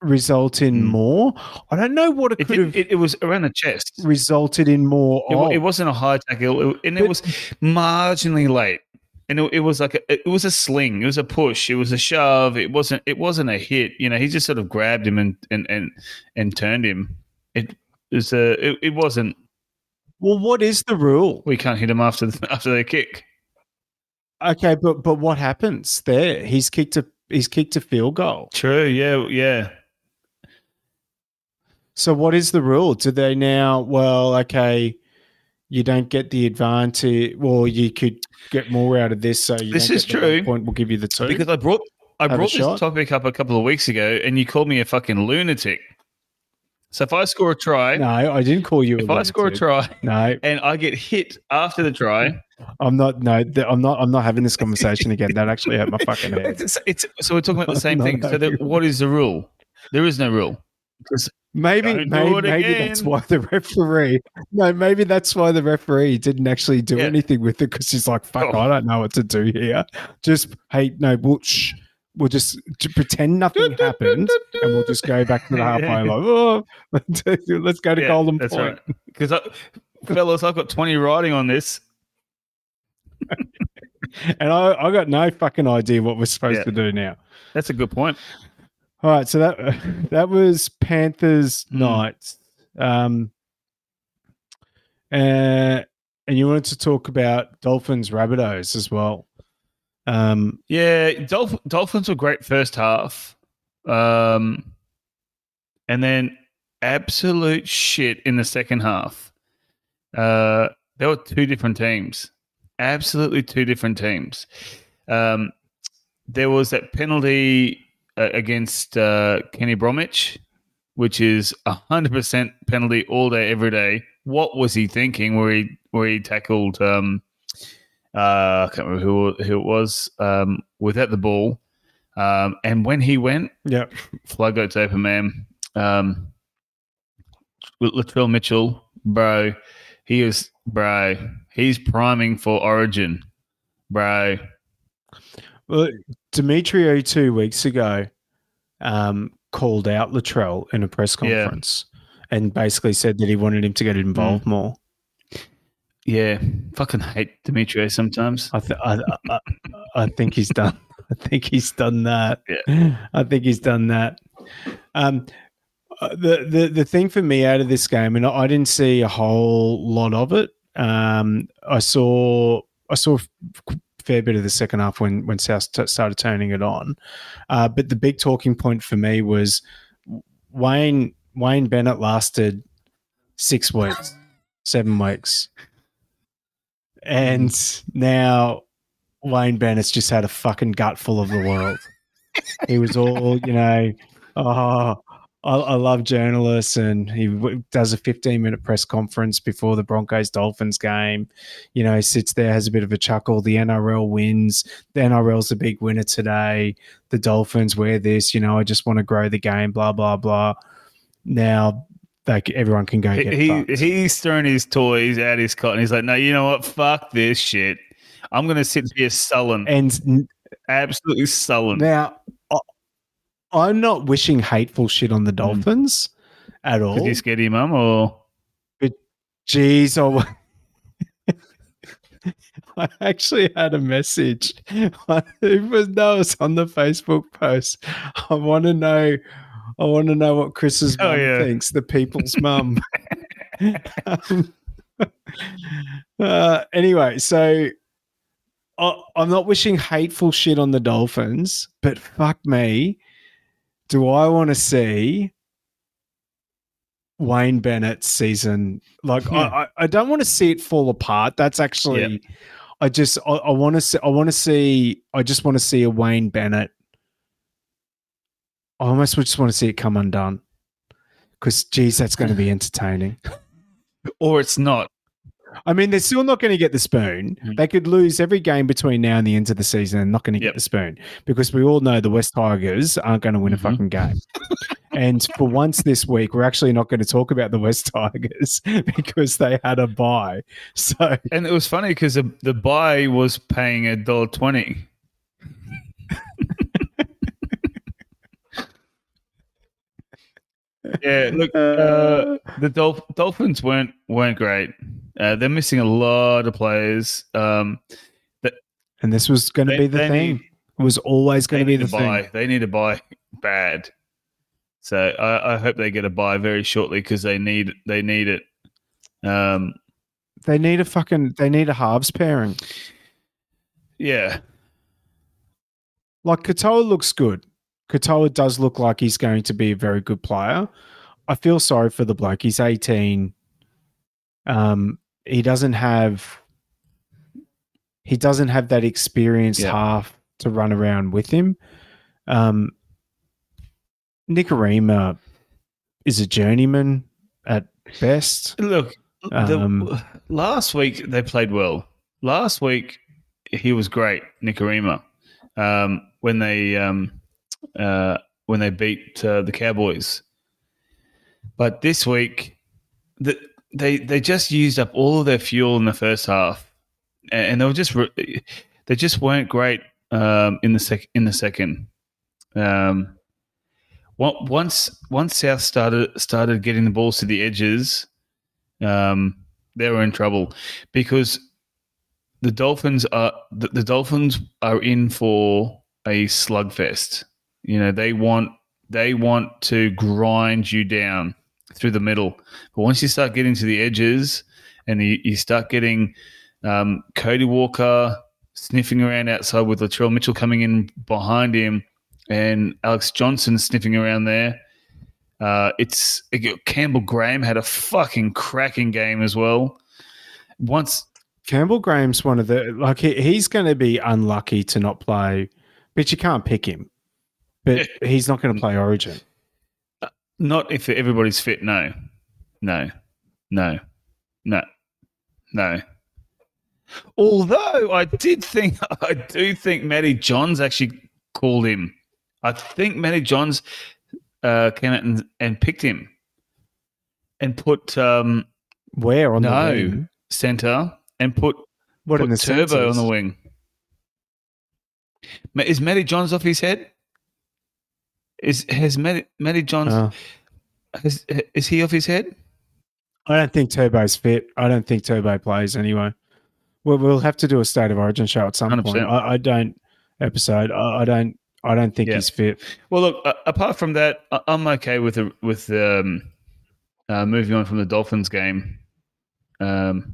Result in Mm. more. I don't know what it, It, could did, have it, it was around the chest. resulted in more. It, it wasn't a high tackle, it- and it But- was marginally late. And it, it was like a, it was a sling, it was a push, it was a shove. It wasn't it wasn't a hit. You know, he just sort of grabbed him and and and, and turned him. It was a it, it wasn't. Well, what is the rule? We can't hit him after the, after the kick. Okay, but but what happens there? He's kicked a he's kicked a field goal. True. Yeah. Yeah. So what is the rule? Do they now? Well, okay, you don't get the advantage. Well, you could get more out of this. So you This is get the one true. Point, we'll give you the two. Because I brought I Have brought shot? this topic up a couple of weeks ago, and you called me a fucking lunatic. So if I score a try, no, I didn't call you. if I score a try no, and I get hit after the try, I'm not. No, I'm not. I'm not having this conversation again. That actually hurt my (laughs) fucking head. it's, it's so we're talking about the (laughs) same thing. So the, what is the rule? There is no rule. 'Cause- Maybe, maybe, maybe that's why the referee. No, maybe that's why the referee didn't actually do Yeah. anything with it because he's like, "Fuck, Oh. I don't know what to do here." Just hey, no, we'll shh, we'll just pretend nothing happened, and we'll just go back to the halfway (laughs) line. Oh, (laughs) let's go to Yeah, Golden Point. right. Because fellas, I've got twenty riding on this. (laughs) And I, I got no fucking idea what we're supposed Yeah. to do now. That's a good point. All right, so that (laughs) that was Panthers Mm. Knights. Um, uh, and you wanted to talk about Dolphins Rabbitohs as well. Um, Yeah, Dolph- Dolphins were great first half, um, and then absolute shit in the second half. Uh, there were two different teams, absolutely two different teams. Um, there was that penalty against uh, Kenny Bromwich, which is a hundred percent penalty all day, every day. What was he thinking? Where he where he tackled? Um, uh, I can't remember who who it was um, without the ball. Um, and when he went, yeah, floodgates open, man. Um, Latrell Mitchell, bro, he is bro. He's priming for Origin, bro. Well, Demetriou two weeks ago um, called out Latrell in a press Yeah. conference and basically said that he wanted him to get involved more. Yeah, fucking hate Demetriou sometimes. I, th- I, I, I think he's done. (laughs) I think he's done that. Yeah. I think he's done that. Um, uh, the the the thing for me out of this game, and I didn't see a whole lot of it. Um, I saw I saw fair bit of the second half when when South t- started turning it on. Uh, but the big talking point for me was Wayne Wayne Bennett lasted six weeks, seven weeks, and now Wayne Bennett's just had a fucking gut full of the world. he was all, you know, oh, I, I love journalists, and he does a 15 minute press conference before the Broncos Dolphins game. You know, he sits there, has a bit of a chuckle. The NRL wins. The NRL's a big winner today. The Dolphins wear this. You know, I just want to grow the game. Blah blah blah. Now, like everyone can go get He, he's throwing his toys out his cot, and he's like, "No, you know what? Fuck this shit. I'm gonna sit here sullen, and absolutely sullen." Now, I'm not wishing hateful shit on the Dolphins at all. Did you scared your mum or? Jeez, I, (laughs) I actually had a message. (laughs) It was no, it's on the Facebook post. I want to know. I want to know what Chris's Oh, mum yeah. thinks. The people's (laughs) mum. um, uh, anyway, so I, I'm not wishing hateful shit on the Dolphins, but fuck me, do I want to see Wayne Bennett's season? Like, I, hmm. I, I don't want to see it fall apart. That's actually, I just, I, I want to see, I want to see, I just want to see a Wayne Bennett. I almost just want to see it come undone because, geez, that's going to be (laughs) entertaining. Or it's not. I mean, they're still not going to get the spoon. Mhm. They could lose every game between now and the end of the season and not going to get Yep. the spoon because we all know the West Tigers aren't going to win Mhm. a fucking game. and for once this week, we're actually not going to talk about the West Tigers (laughs) because they had a buy. So, And it was funny because the, the buy was paying a dollar twenty. Yeah, look, uh, the Dolph- Dolphins weren't weren't great. Uh, they're missing a lot of players. Um, and this was going to be the thing. Need, It was always going to be the buy. thing. They need to buy bad. So I, I hope they get a buy very shortly because they need they need it. Um, They need a fucking, they need a halves pairing. yeah, Like Katoa looks good. Katoa does look like he's going to be a very good player. I feel sorry for the bloke. He's 18. Um, he doesn't have he doesn't have that experienced Yeah. half to run around with him. Um, Nikorima is a journeyman at best. Look, the, Um, last week they played well. Last week he was great, Nikorima, um, when they um, uh, when they beat uh, the Cowboys. But this week, the, they they just used up all of their fuel in the first half, and, they were just re- they just weren't great um, in the sec- in the second. Um, once once South started started getting the balls to the edges, um, they were in trouble because the Dolphins are the, the Dolphins are in for a slugfest. You know, they want they want to grind you down through the middle. But once you start getting to the edges and you, you start getting um, Cody Walker sniffing around outside with Latrell Mitchell coming in behind him and Alex Johnson sniffing around there. Uh, it's Campbell Graham had a fucking cracking game as well. Once Campbell Graham's one of the like he, he's going to be unlucky to not play, but you can't pick him. But (laughs) he's not going to play Origin. Not if everybody's fit. No, no, no, no, no. Although I did think, (laughs) I do think Matty Johns actually called him. I think Matty Johns uh, came out and, and picked him and put um, Where on no the wing? center and put, What put in the Turbo on the wing. Is Matty Johns off his head? Is has Matty, Johns Oh. has, is he off his head? I don't think Turbo's fit. I don't think Turbo plays anyway. Well, we'll have to do a state of origin show at some point. 100%. I, I don't episode. I, I don't. I don't think Yeah. he's fit. Well, look. Uh, apart from that, I- I'm okay with the, with um, uh, moving on from the Dolphins game. Um,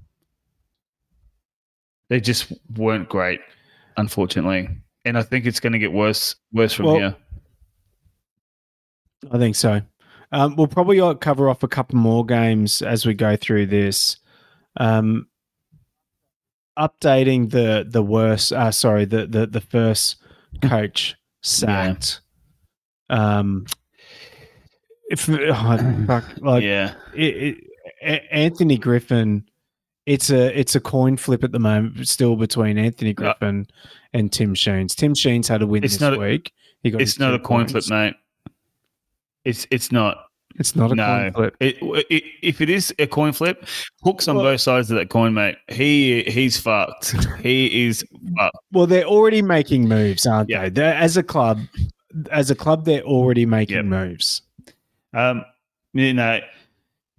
they just weren't great, unfortunately, and I think it's going to get worse worse from Well, here. I think so. Um, we'll probably uh, cover off a couple more games as we go through this. Um, updating the the worst. Uh, sorry, the the the first coach (laughs) sacked. Um, if oh, fuck, (clears throat) like yeah, it, it, A- Anthony Griffin, it's a it's a coin flip at the moment, still between Anthony Griffin and Tim Sheens. Tim Sheens had a win It's this not a- week. He got it's not a coin flip, mate. It's it's not. It's not a no, coin flip. It, it, if it is a coin flip, hooks on Well- both sides of that coin, mate. He he's fucked. (laughs) he is fucked. Well, they're already making moves, aren't Yeah. they? They're, as a club, as a club, they're already making Yep. moves. Um, you know,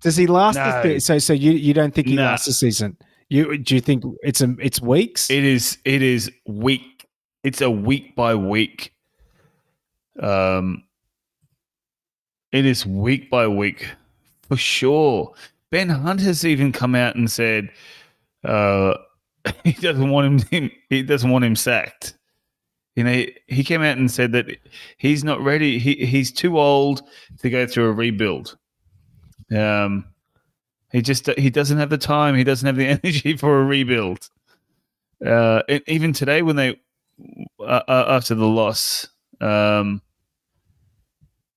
Does he last? No. The, so, so you you don't think he No. lasts the season? You do you think it's a it's weeks? It is. It is week. It's a week by week. Um, it is week by week for sure. Ben Hunt has even come out and said uh, (laughs) he doesn't want him. He doesn't want him sacked. You know, he came out and said that he's not ready. He he's too old to go through a rebuild. Um, he just he doesn't have the time. He doesn't have the (laughs) energy for a rebuild. Uh, even today, when they uh, uh, after the loss, um,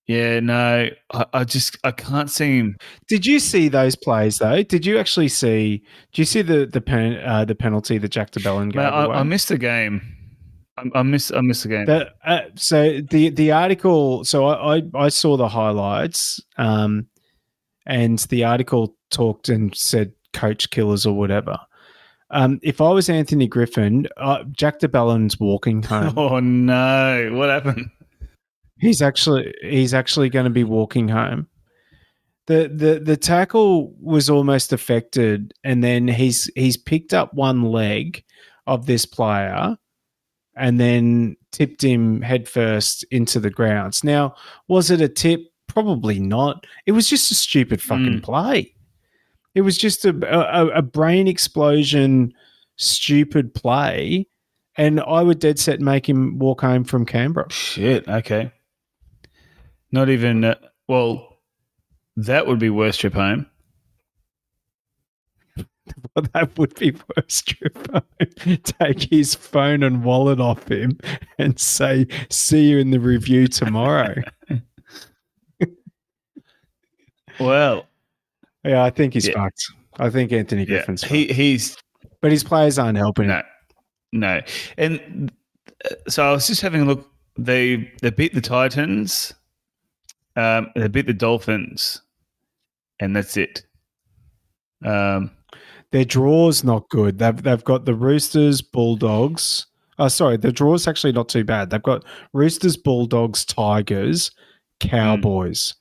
yeah, no, I, I just I can't see him. Did you see those plays though? Did you actually see? Do you see the the pen, uh, the penalty that Jack de Belin gave Man, I? I missed the game. I, I missed I missed the game. The, uh, so the the article. So I, I I saw the highlights, um, and the article talked and said coach killers or whatever. Um, if I was Anthony Griffin, uh, Jack de Belin's walking home. (laughs) oh no! What happened? He's actually he's actually going to be walking home. The the the tackle was almost affected, and then he's he's picked up one leg of this player, and then tipped him headfirst into the grounds. Now, was it a tip? Probably not. It was just a stupid fucking Mm. play. It was just a, a a brain explosion, stupid play, and I would dead set make him walk home from Canberra. Shit. Okay. Not even. Uh, well, that would be worst trip home. (laughs) Well, that would be worse, Trippo. (laughs) Take his phone and wallet off him and say, see you in the review tomorrow. (laughs) Well, yeah, I think he's Yeah. fucked. I think Anthony yeah, he fucked. he's But his players aren't helping him. no, no, and uh, so I was just having a look. They they beat the Titans, um, they beat the Dolphins, and that's it. Um, Their draw's not good. They've they've got the Roosters, Bulldogs. Oh, sorry, the draw's actually not too bad. They've got Roosters, Bulldogs, Tigers, Cowboys.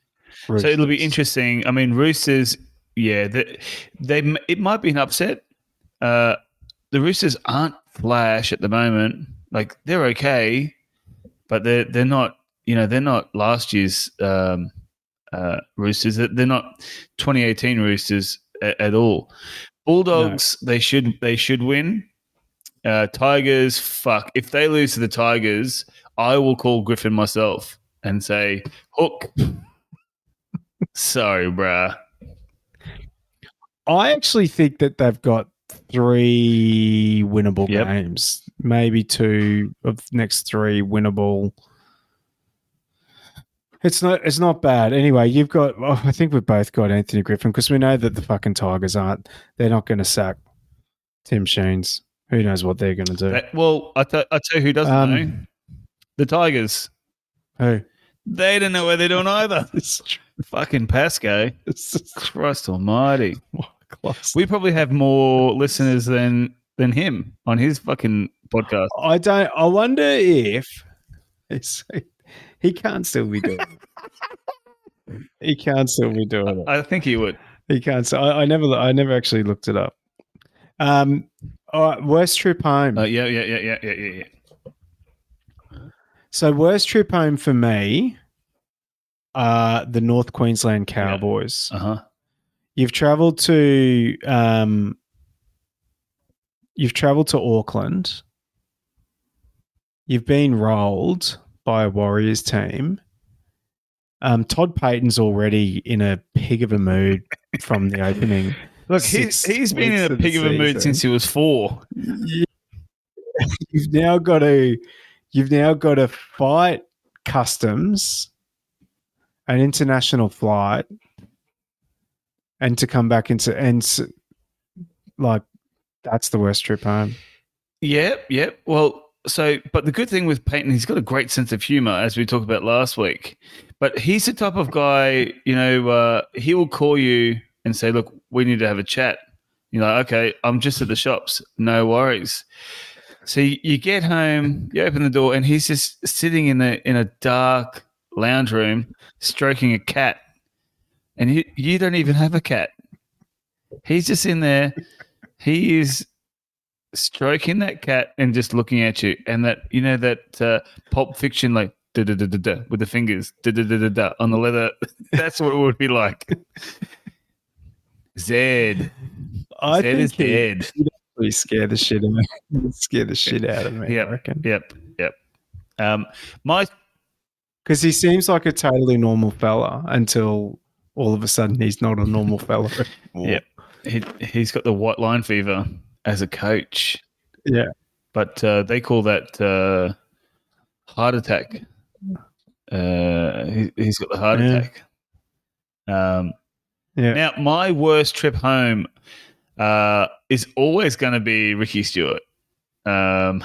So it'll be interesting. I mean, Roosters, yeah, they, they it might be an upset. Uh, the Roosters aren't flash at the moment. Like they're okay, but they're they're not. You know, they're not last year's um, uh, Roosters. They're not 2018 Roosters at, at all. Bulldogs, they should they should win. Uh, Tigers, fuck. If they lose to the Tigers, I will call Griffin myself and say, "Hook." (laughs) Sorry, bruh. I actually think that they've got three winnable Yep. games, maybe two of the next three winnable. It's not. It's not bad. Anyway, you've got. Oh, I think we've both got Anthony Griffin because we know that the fucking Tigers aren't. They're not going to sack Tim Sheens. Who knows what they're going to do? That- well, I, tell you who doesn't Um, know. The Tigers. Who? They don't know where they're doing either. (laughs) Fucking Pasco. (laughs) Christ almighty. We probably have more listeners than than him on his fucking podcast. I don't. I wonder if (laughs) it's, he can't still be doing. it. He can't still be doing it. I think he would. He can't. So I, I never. I never actually looked it up. Um. All right. Worst trip home. Uh, yeah, yeah, yeah, yeah, yeah, yeah, yeah. so worst trip home for me. Uh, the North Queensland Cowboys. Uh huh. You've travelled to. Um. You've travelled to Auckland. You've been rolled by a Warriors team. Um, Todd Payten's already in a pig of a mood from the opening. (laughs) Look, he's, he's been in a pig of a mood since he was four. (laughs) you've now got to you've now got to fight customs an international flight and to come back into and like that's the worst trip home Yep, yep. Well, so, but the good thing with Payten, he's got a great sense of humor, as we talked about last week. But he's the type of guy, you know, uh, he will call you and say, "Look, we need to have a chat." You're like, "Okay, I'm just at the shops. No worries." So you, get home, you open the door, and he's just sitting in a in a dark lounge room, stroking a cat, and you you don't even have a cat. He's just in there. He is stroking that cat and just looking at you, and that you know that uh, Pulp Fiction like da da da da da with the fingers da da da da da on the leather. (laughs) That's what it would be like. (laughs) Zed, i Zed is he dead. really scare the shit out of me (laughs) scare the shit out of me Yep. i reckon Yep, yep. Um, my because he seems like a totally normal fella until all of a sudden he's not a normal fella anymore. Yep. he he's got the white line fever as a coach, yeah but uh, they call that uh, heart attack. Uh, he, he's got the heart Yeah. attack. Um, yeah Now, my worst trip home uh, is always going to be Ricky Stuart. Um,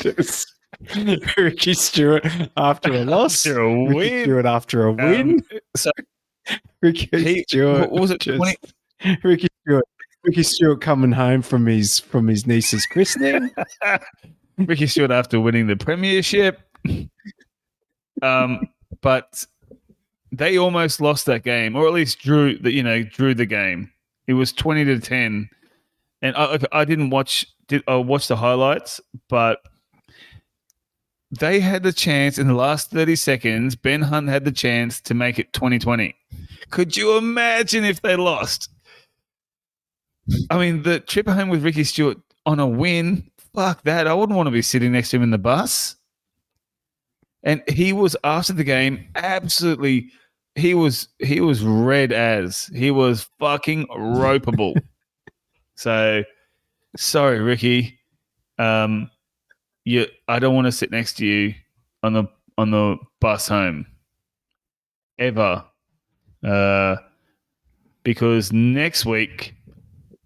Just (laughs) Ricky Stuart after a loss. After a Ricky. Stuart after a win. um, so (laughs) Ricky he, Stuart. what was it? just- 20, (laughs) Ricky Stuart. Ricky Stuart coming home from his from his niece's christening. (laughs) Ricky Stuart after winning the premiership. (laughs) Um, but they almost lost that game, or at least drew the you know drew the game. It was twenty to ten, and I, I didn't watch did I watch the highlights, but they had the chance in the last thirty seconds. Ben Hunt had the chance to make it twenty twenty. Could you imagine if they lost? I mean, the trip home with Ricky Stuart on a win. Fuck that! I wouldn't want to be sitting next to him in the bus. And he was after the game absolutely he was he was red as he was fucking ropeable. (laughs) so sorry, Ricky. Um, you, I don't want to sit next to you on the on the bus home ever, uh, because next week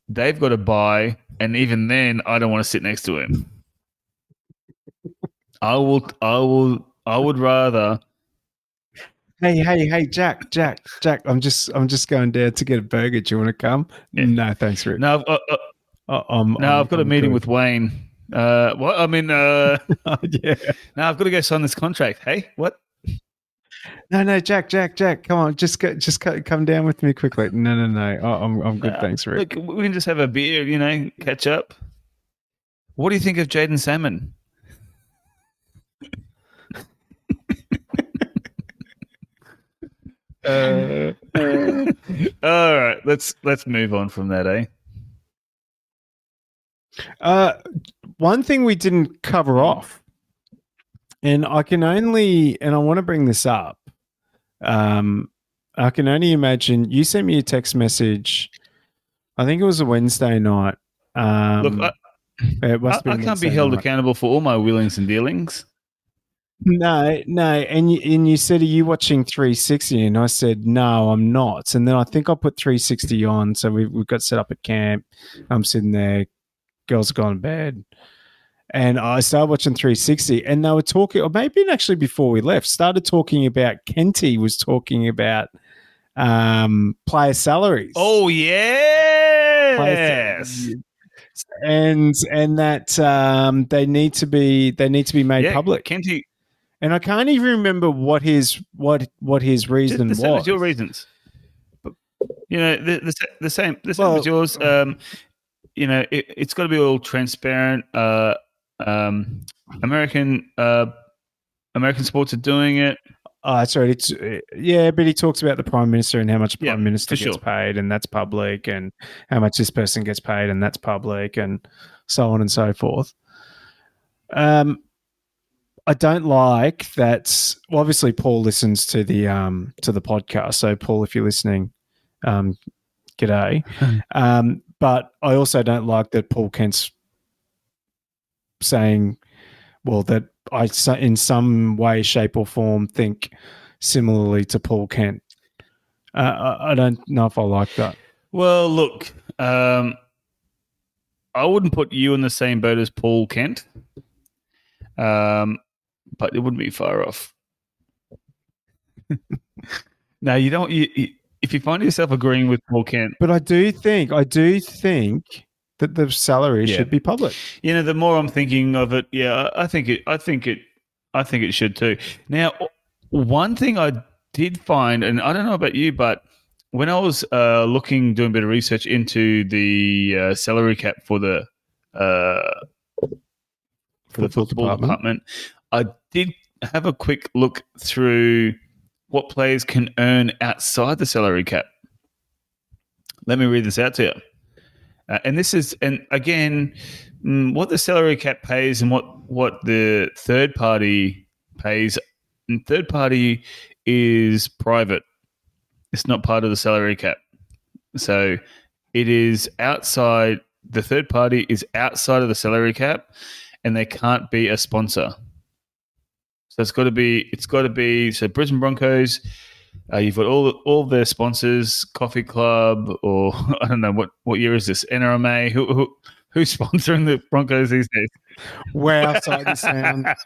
they've got to buy, and even then, I don't want to sit next to him. I will. I will. I would rather. Hey, hey, hey, Jack, Jack, Jack! I'm just, I'm just going down to get a burger. Do you want to come? Yeah. No, thanks, Rick. No, I've, uh, uh, Uh, I'm, no, I'm- I've got a I'm meeting good. with Wayne. Uh, what? I mean, uh, (laughs) yeah. now I've got to go sign this contract. Hey, what? No, no, Jack, Jack, Jack, come on, just go, just co- come down with me quickly. No, no, no, oh, I'm, I'm good, Uh, thanks, Rick. Look, we can just have a beer, you know, catch up. What do you think of Jaden Salmon? (laughs) uh, (laughs) all right, let's let's move on from that, eh? Uh, one thing we didn't cover off, and I can only, and I want to bring this up. Um, I can only imagine you sent me a text message. I think it was a Wednesday night. Um, Look, I, it must I, I can't be held night. accountable for all my willings and dealings. No, no, and you, and you said, "Are you watching 360?" And I said, "No, I'm not." And then I think I put 360 on, so we've, we've got set up at camp. I'm sitting there, girls have gone to bed, and I started watching 360, and they were talking, or maybe actually before we left, started talking about Kenty was talking about um player salaries. Oh yes. And and that um, they need to be they need to be made yeah, public. Kenty, And I can't even remember what his what what his reason the was. as your reasons. You know, the, the, the same the same Well- as yours. Um, you know, it, it's got to be all transparent. Uh, um, American uh, American sports are doing it. Oh, that's right. It's uh, yeah, but he talks about the prime minister and how much Yeah, prime minister gets sure. paid, and that's public, and how much this person gets paid, and that's public, and so on and so forth. Um, I don't like that. Well, obviously, Paul listens to the um to the podcast. So, Paul, if you're listening, um, g'day. (laughs) um, but I also don't like that Paul Kent's saying, well, that I in some way, shape, or form think similarly to Paul Kent. Uh, I, I don't know if I like that. Well, look, um, I wouldn't put you in the same boat as Paul Kent, um, but it wouldn't be far off. (laughs) now, you don't. You, you, if you find yourself agreeing with Paul Kent, But I do think, I do think that the salary Yeah. should be public. you know, the more I'm thinking of it, yeah, I think it. I think it. I think it should too. Now, one thing I did find, and I don't know about you, but when I was uh, looking, doing a bit of research into the uh, salary cap for the uh, for the Football football department. department, I did have a quick look through what players can earn outside the salary cap. Let me read this out to you. Uh, and this is, and again, mm, what the salary cap pays and what what the third party pays. And third party is private. It's not part of the salary cap. So it is outside. The third party is outside of the salary cap, and they can't be a sponsor. So it's got to be. It's got to be. So Brisbane Broncos. Uh, you've got all all their sponsors, Coffee Club, or (laughs) I don't know what what year is this? NRMA. Who who who's (laughs) sponsoring the Broncos these days? Wow, sight and sound. (laughs)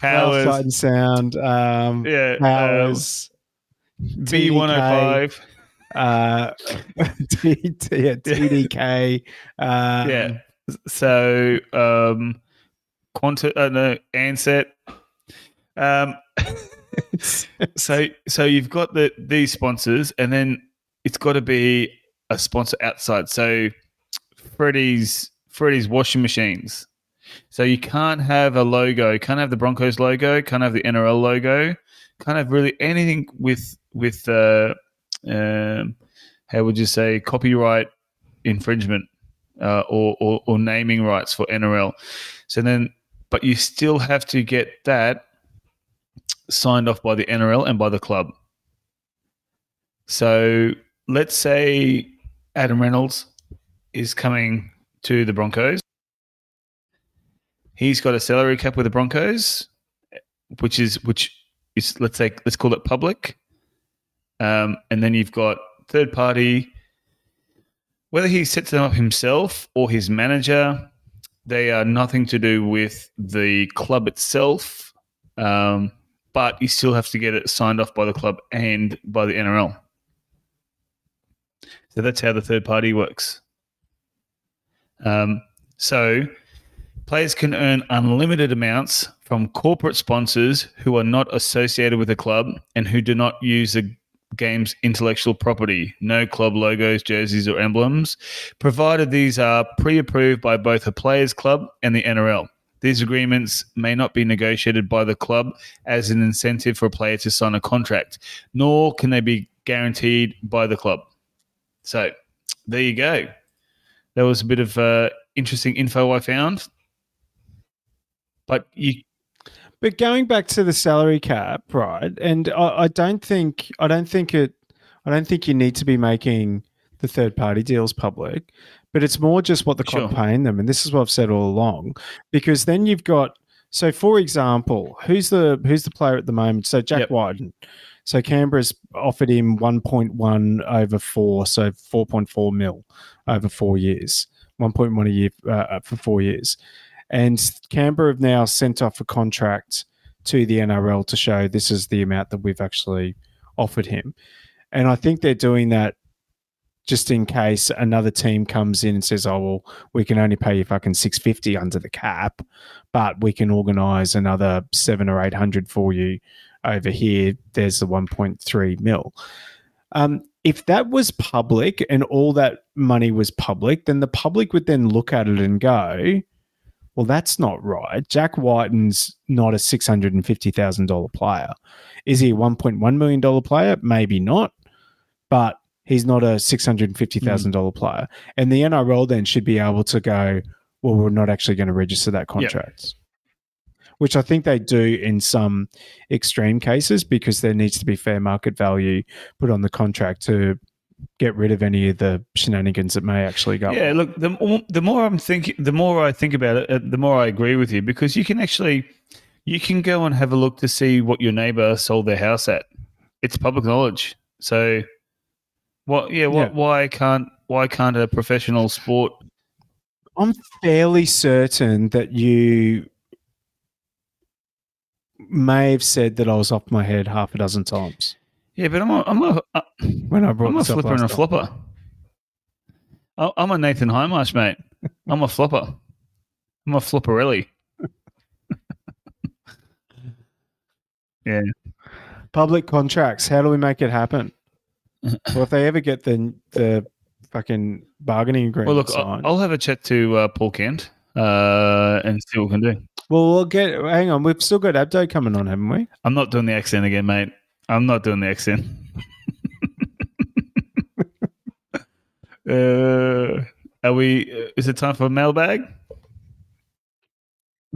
Powers. sight and sound. Um, yeah. um, powers. B one hundred five. Uh, T, T, yeah, TDK. Um, Yeah. So um, Quanta. Uh, no, Ansett. Um, (laughs) so so you've got the these sponsors, and then it's got to be a sponsor outside. So Freddy's Freddy's washing machines. So you can't have a logo, can't have the Broncos logo, can't have the NRL logo, can't have really anything with with uh, um, how would you say copyright infringement uh, or, or or naming rights for NRL. So then, but you still have to get that signed off by the NRL and by the club. So let's say Adam Reynolds is coming to the Broncos. He's got a salary cap with the Broncos, which is which is let's say let's call it public. Um, and then you've got third party. Whether he sets them up himself or his manager, they are nothing to do with the club itself. Um, but you still have to get it signed off by the club and by the NRL. So that's how the third party works. Um, so players can earn unlimited amounts from corporate sponsors who are not associated with the club and who do not use the game's intellectual property, no club logos, jerseys, or emblems, provided these are pre approved by both a players' club and the NRL. These agreements may not be negotiated by the club as an incentive for a player to sign a contract, nor can they be guaranteed by the club. So there you go. That was a bit of uh, interesting info I found. But you, But going back to the salary cap, right? And I, I don't think I don't think it I don't think you need to be making the third party deals public, but it's more just what the club Sure. paying them, and this is what I've said all along. Because then you've got so for example, who's the who's the player at the moment? So Jack Yep. Wighton. So Canberra's offered him one point one over four, so four point four mil over four years, one point one a year uh, for four years. And Canberra have now sent off a contract to the NRL to show this is the amount that we've actually offered him. And I think they're doing that just in case another team comes in and says, "Oh well, we can only pay you fucking six fifty under the cap, but we can organise another seven or eight hundred for you over here." There's the one point three mil. Um, if that was public and all that money was public, then the public would then look at it and go, well, that's not right. Jack Wighton's not a six hundred and fifty thousand dollar player. Is he a one point one million dollar player? Maybe not, but he's not a six hundred and fifty thousand dollar player. And the NRL then should be able to go, well, we're not actually going to register that contract. Which I think they do in some extreme cases because there needs to be fair market value put on the contract to get rid of any of the shenanigans that may actually go. yeah, on. look, the, more- the more I'm thinking, the more I think about it, uh, the more I agree with you because you can actually, you can go and have a look to see what your neighbor sold their house at. It's public knowledge. So, what? Yeah, what? Yeah. Why can't why can't a professional sport? I'm fairly certain that you may have said that I was off my head half a dozen times Yeah, but I'm a, I'm a, uh, when I brought I'm a flipper and a time. flopper. I'm a Nathan Hindmarsh, mate. (laughs) I'm a flopper. I'm a flopperelli. (laughs) yeah. Public contracts. How do we make it happen? Well, if they ever get the the fucking bargaining agreement Well, look, I'll, signed, I'll have a chat to uh, Paul Kent uh, and see what we can do. well, we'll get. Hang on, we've still got Abdo coming on, haven't we? I'm not doing the accent again, mate. I'm not doing the accent. (laughs) uh, are we? uh, Is it time for mailbag?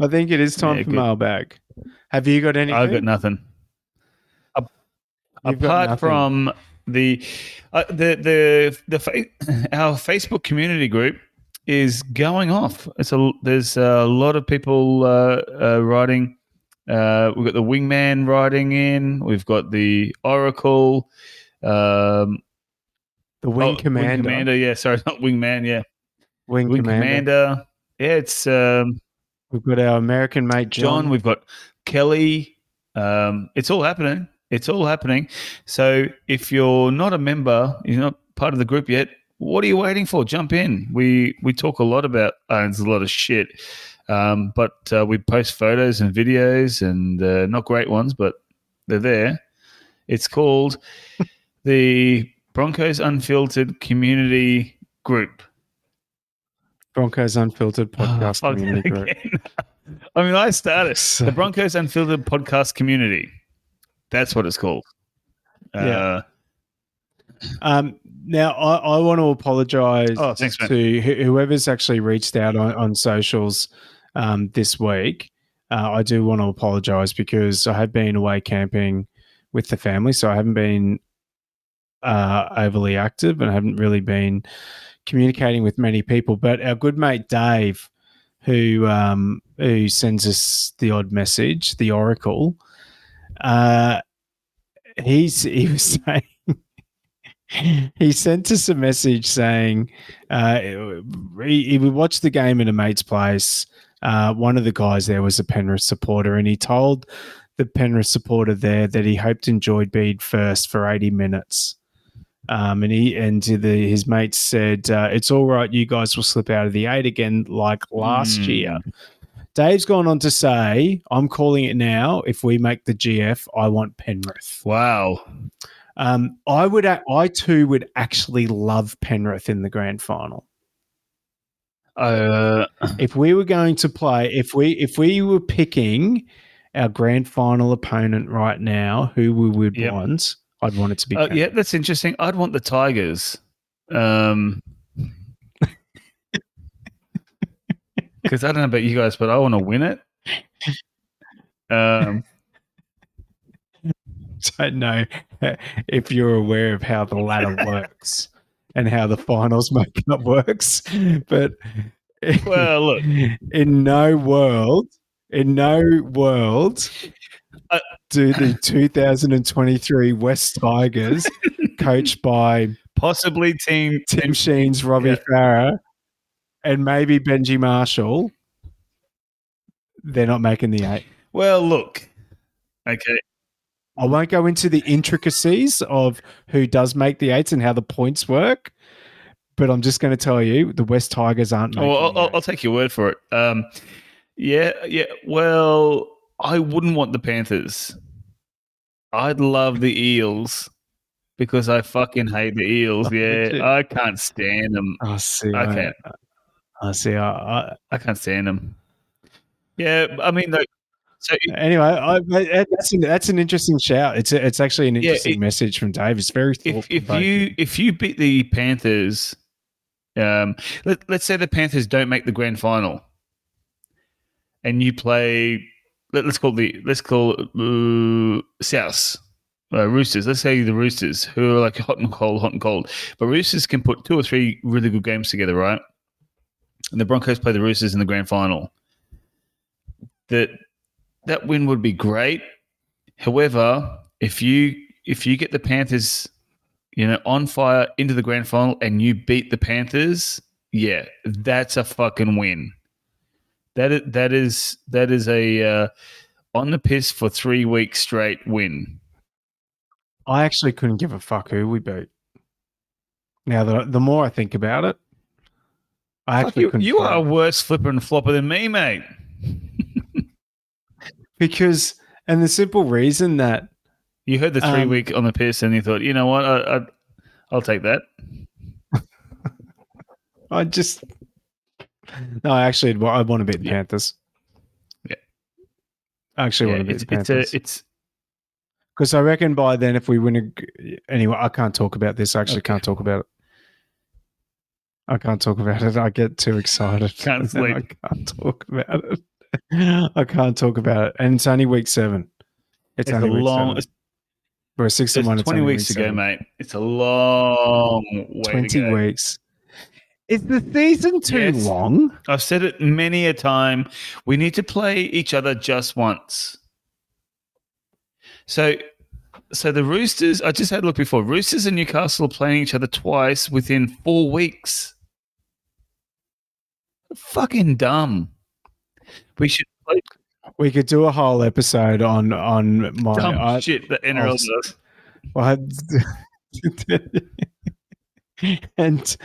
I think it is time Yeah, for good. mailbag. Have you got anything? I've got nothing. You've got apart nothing. from the uh, the the the fa- (coughs) our Facebook community group is going off. It's a there's a lot of people uh, uh, writing. Uh, we've got the Wingman writing in. We've got the Oracle. Um, the Wing oh, Commander. Commander. Yeah, sorry, (laughs) not Wingman. Yeah, Wing, Wing Commander. Commander. Yeah, it's um, We've got our American mate John. John. We've got Kelly. Um, it's all happening. It's all happening. So if you're not a member, you're not part of the group yet. What are you waiting for? Jump in. We we talk a lot about owns a lot of shit, um, but uh, we post photos and videos and uh, not great ones, but they're there. It's called (laughs) the Broncos Unfiltered Community Group. Broncos Unfiltered podcast Oh, community group. (laughs) I mean, I started (laughs) the Broncos Unfiltered podcast community. That's what it's called. Yeah. Uh, Um, now, I, I want to apologise Oh, thanks, to wh- whoever's actually reached out on, on socials um, this week. uh, I do want to apologise because I have been away camping with the family, so I haven't been uh, overly active and I haven't really been communicating with many people. But our good mate Dave, who um, who sends us the odd message, the Oracle, uh, he's (laughs) he was saying he sent us a message saying uh, he, he would watch the game in a mate's place. Uh, one of the guys there was a Penrith supporter, and he told the Penrith supporter there that he hoped enjoyed being first for 80 minutes. Um, and he and the, his mates said, uh, "It's all right. You guys will slip out of the eight again, like last Mm. year." Dave's gone on to say, "I'm calling it now. If we make the GF, I want Penrith." Wow. Um, I would, I too would actually love Penrith in the grand final. Uh, If we were going to play, if we if we were picking our grand final opponent right now, who we would Yep. want, I'd want it to be. uh, yeah, that's interesting. I'd want the Tigers. Um, because I don't know about you guys, but I want to win it. Um, (laughs) don't know (laughs) if you're aware of how the ladder works and how the finals (laughs) makeup works, but well, look, in no world, in no world, Uh, do the 2023 West Tigers, coached by possibly team Tim Sheens Robbie Yeah. Farah and maybe Benji Marshall, they're not making the eight. Well, look. Okay. I won't go into the intricacies of who does make the eights and how the points work, but I'm just going to tell you the West Tigers aren't making Well, I'll, I'll, take your word for it. Um, yeah, yeah. Well, I wouldn't want the Panthers. I'd love the Eels because I fucking hate the Eels. (laughs) Yeah, I can't stand them. I see. I I, can't. I see. I, I, I can't stand them. Yeah, I mean, like, so anyway, I, that's an, that's an interesting shout. It's a, it's actually an Yeah, interesting it- message from Dave. It's very if thoughtful. if you if you beat the Panthers, um, let let's say the Panthers don't make the grand final, and you play, let, us call the let's call uh, South. Uh, Roosters. Let's say the Roosters, who are like hot and cold, hot and cold. But Roosters can put two or three really good games together, right? And the Broncos play the Roosters in the grand final. That that win would be great. However, if you if you get the Panthers, you know, on fire into the grand final and you beat the Panthers, yeah, that's a fucking win. That is that is that is a uh, on the piss for three weeks straight win. I actually couldn't give a fuck who we beat. Now that the more I think about it, I actually you you are a worse flipper and flopper than me, mate. (laughs) because and the simple reason that You heard the three Um, week on the piss and you thought, you know what, I, I, I'll take that. (laughs) I just no, I actually I want to beat the Yeah. Panthers. Yeah. I actually Yeah, want to beat it's, the Panthers it's because I reckon by then if we win a anyway, I can't talk about this. I actually Okay. can't talk about it. I can't talk about it. I get too excited. Can't (laughs) sleep. I can't talk about it. (laughs) I can't talk about it, and it's only week seven. It's, it's a week long seven. We're six and one. It's twenty only weeks week ago, seven. mate. It's a long way Twenty to go. weeks. Is the season too Yes. long? I've said it many a time. We need to play each other just once. So, so the Roosters. I just had a look before. Roosters and Newcastle are playing each other twice within four weeks. Fucking dumb. We should play We could do a whole episode on on my. dumb I, shit that NRL does. (laughs) And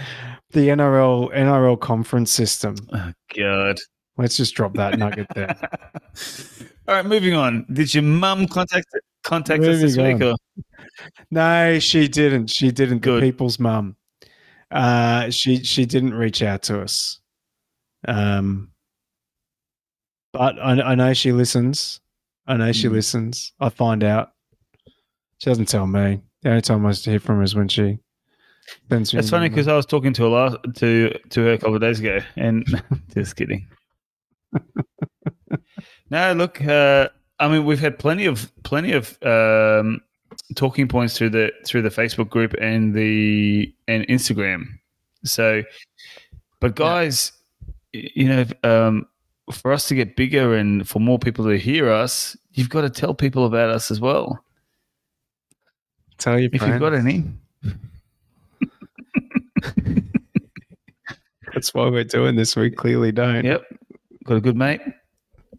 the NRL NRL conference system. Oh God. Let's just drop that nugget there. (laughs) All right, moving on. Did your mum contact contact us this Moving week? Or? No, she didn't. She didn't. Good. The people's mum. Uh, she she didn't reach out to us. Um, but I, I know she listens. I know she Mm. listens. I find out. She doesn't tell me. The only time I hear from her is when she sends me. It's funny because I was talking to her last, to to her a couple of days ago, and (laughs) just kidding. (laughs) No, look. Uh, I mean, we've had plenty of plenty of um, talking points through the through the Facebook group and the and Instagram. So, but guys, you know, um, for us to get bigger and for more people to hear us, you've got to tell people about us as well. Tell your If friends. you've got any, (laughs) That's why we're doing this. We clearly don't. yep, got a good mate.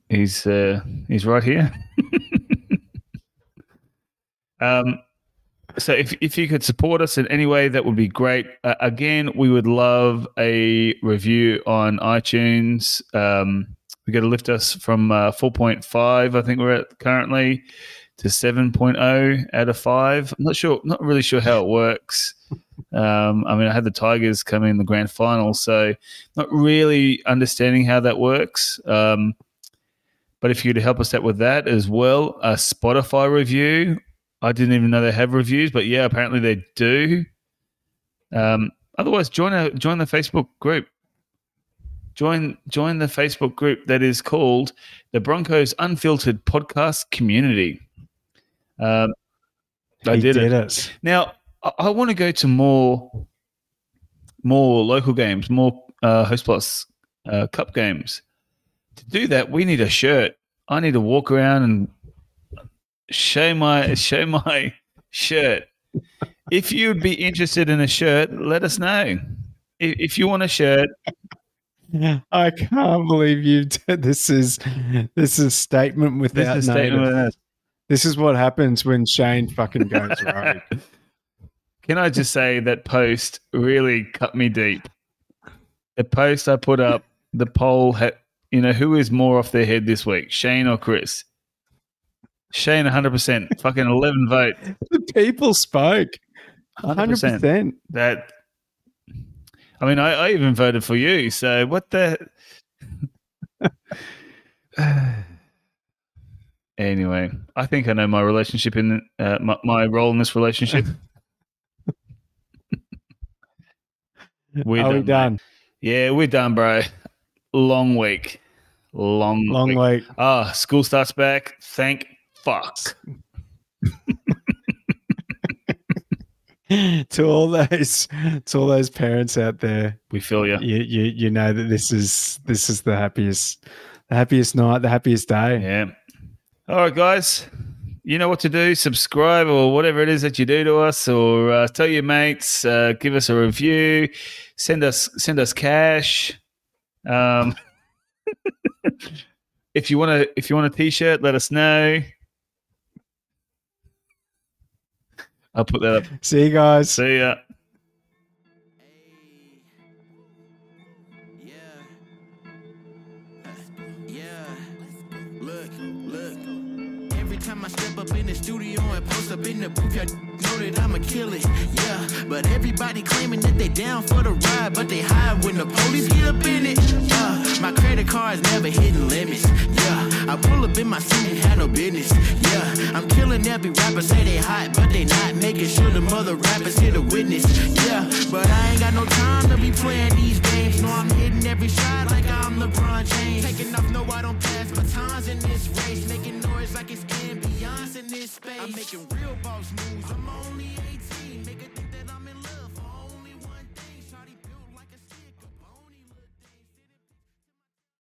He's uh, he's right here. (laughs) um, so if if you could support us in any way, that would be great. Uh, again, we would love a review on iTunes. Um, we got to lift us from uh, 4.5, I think we're at currently, to 7.0 out of five. I'm not sure, not really sure how it works. (laughs) Um, I mean, I had the Tigers come in the grand final, so not really understanding how that works. Um, but if you could help us out with that as well, a Spotify review. I didn't even know they have reviews, but yeah, apparently they do. Um, otherwise, join our join the Facebook group. Join join the Facebook group that is called the Broncos Unfiltered Podcast Community. Um, I did, did it. it. Now, I, I want to go to more, more local games, more uh, Hostplus uh, Cup games. To do that, we need a shirt. I need to walk around and show my show my shirt. If you'd be interested in a shirt, let us know. If, if you want a shirt, I can't believe you (laughs) did this is this is statement this without is a notice. statement. This is what happens when Cheyne fucking goes rogue. (laughs) Can I just say that post really cut me deep? The post I put up, the poll had, you know, who is more off their head this week, Cheyne or Chris? Cheyne, 100%, fucking 11 vote. (laughs) The people spoke. 100%. 100%. That, I mean, I, I even voted for you. So what the. (sighs) anyway, I think I know my relationship in uh, my, my role in this relationship. (laughs) We're Are we mate. done? Yeah, we're done, bro. Long week. Long, Long week. week. Ah, school starts back. Thank fuck. (laughs) to all those to all those parents out there, We feel you. you, you you know that this is this is the happiest the happiest night, the happiest day. Yeah. All right, guys. You know what to do. Subscribe or whatever it is that you do to us, or uh, tell your mates. Uh, give us a review. Send us send us cash. Um, (laughs) if you want to if you want a t-shirt, let us know. I'll put that up. See you guys. See ya. But everybody claiming that they down for the ride, but they hide when the police get up in it. Uh, my credit card's never hitting limits. Yeah. I pull up in my suit and had no business. Yeah. I'm killing every rapper, say they hot, but they not. Making sure the mother rappers hit a witness. Yeah. But I ain't got no time to be playing these games. No, I'm hitting every shot like I'm LeBron James. Taking off, no, I don't pass batons in this race. Making noise like it's ambiance in this space. I'm making real boss moves. I'm only 18. Make a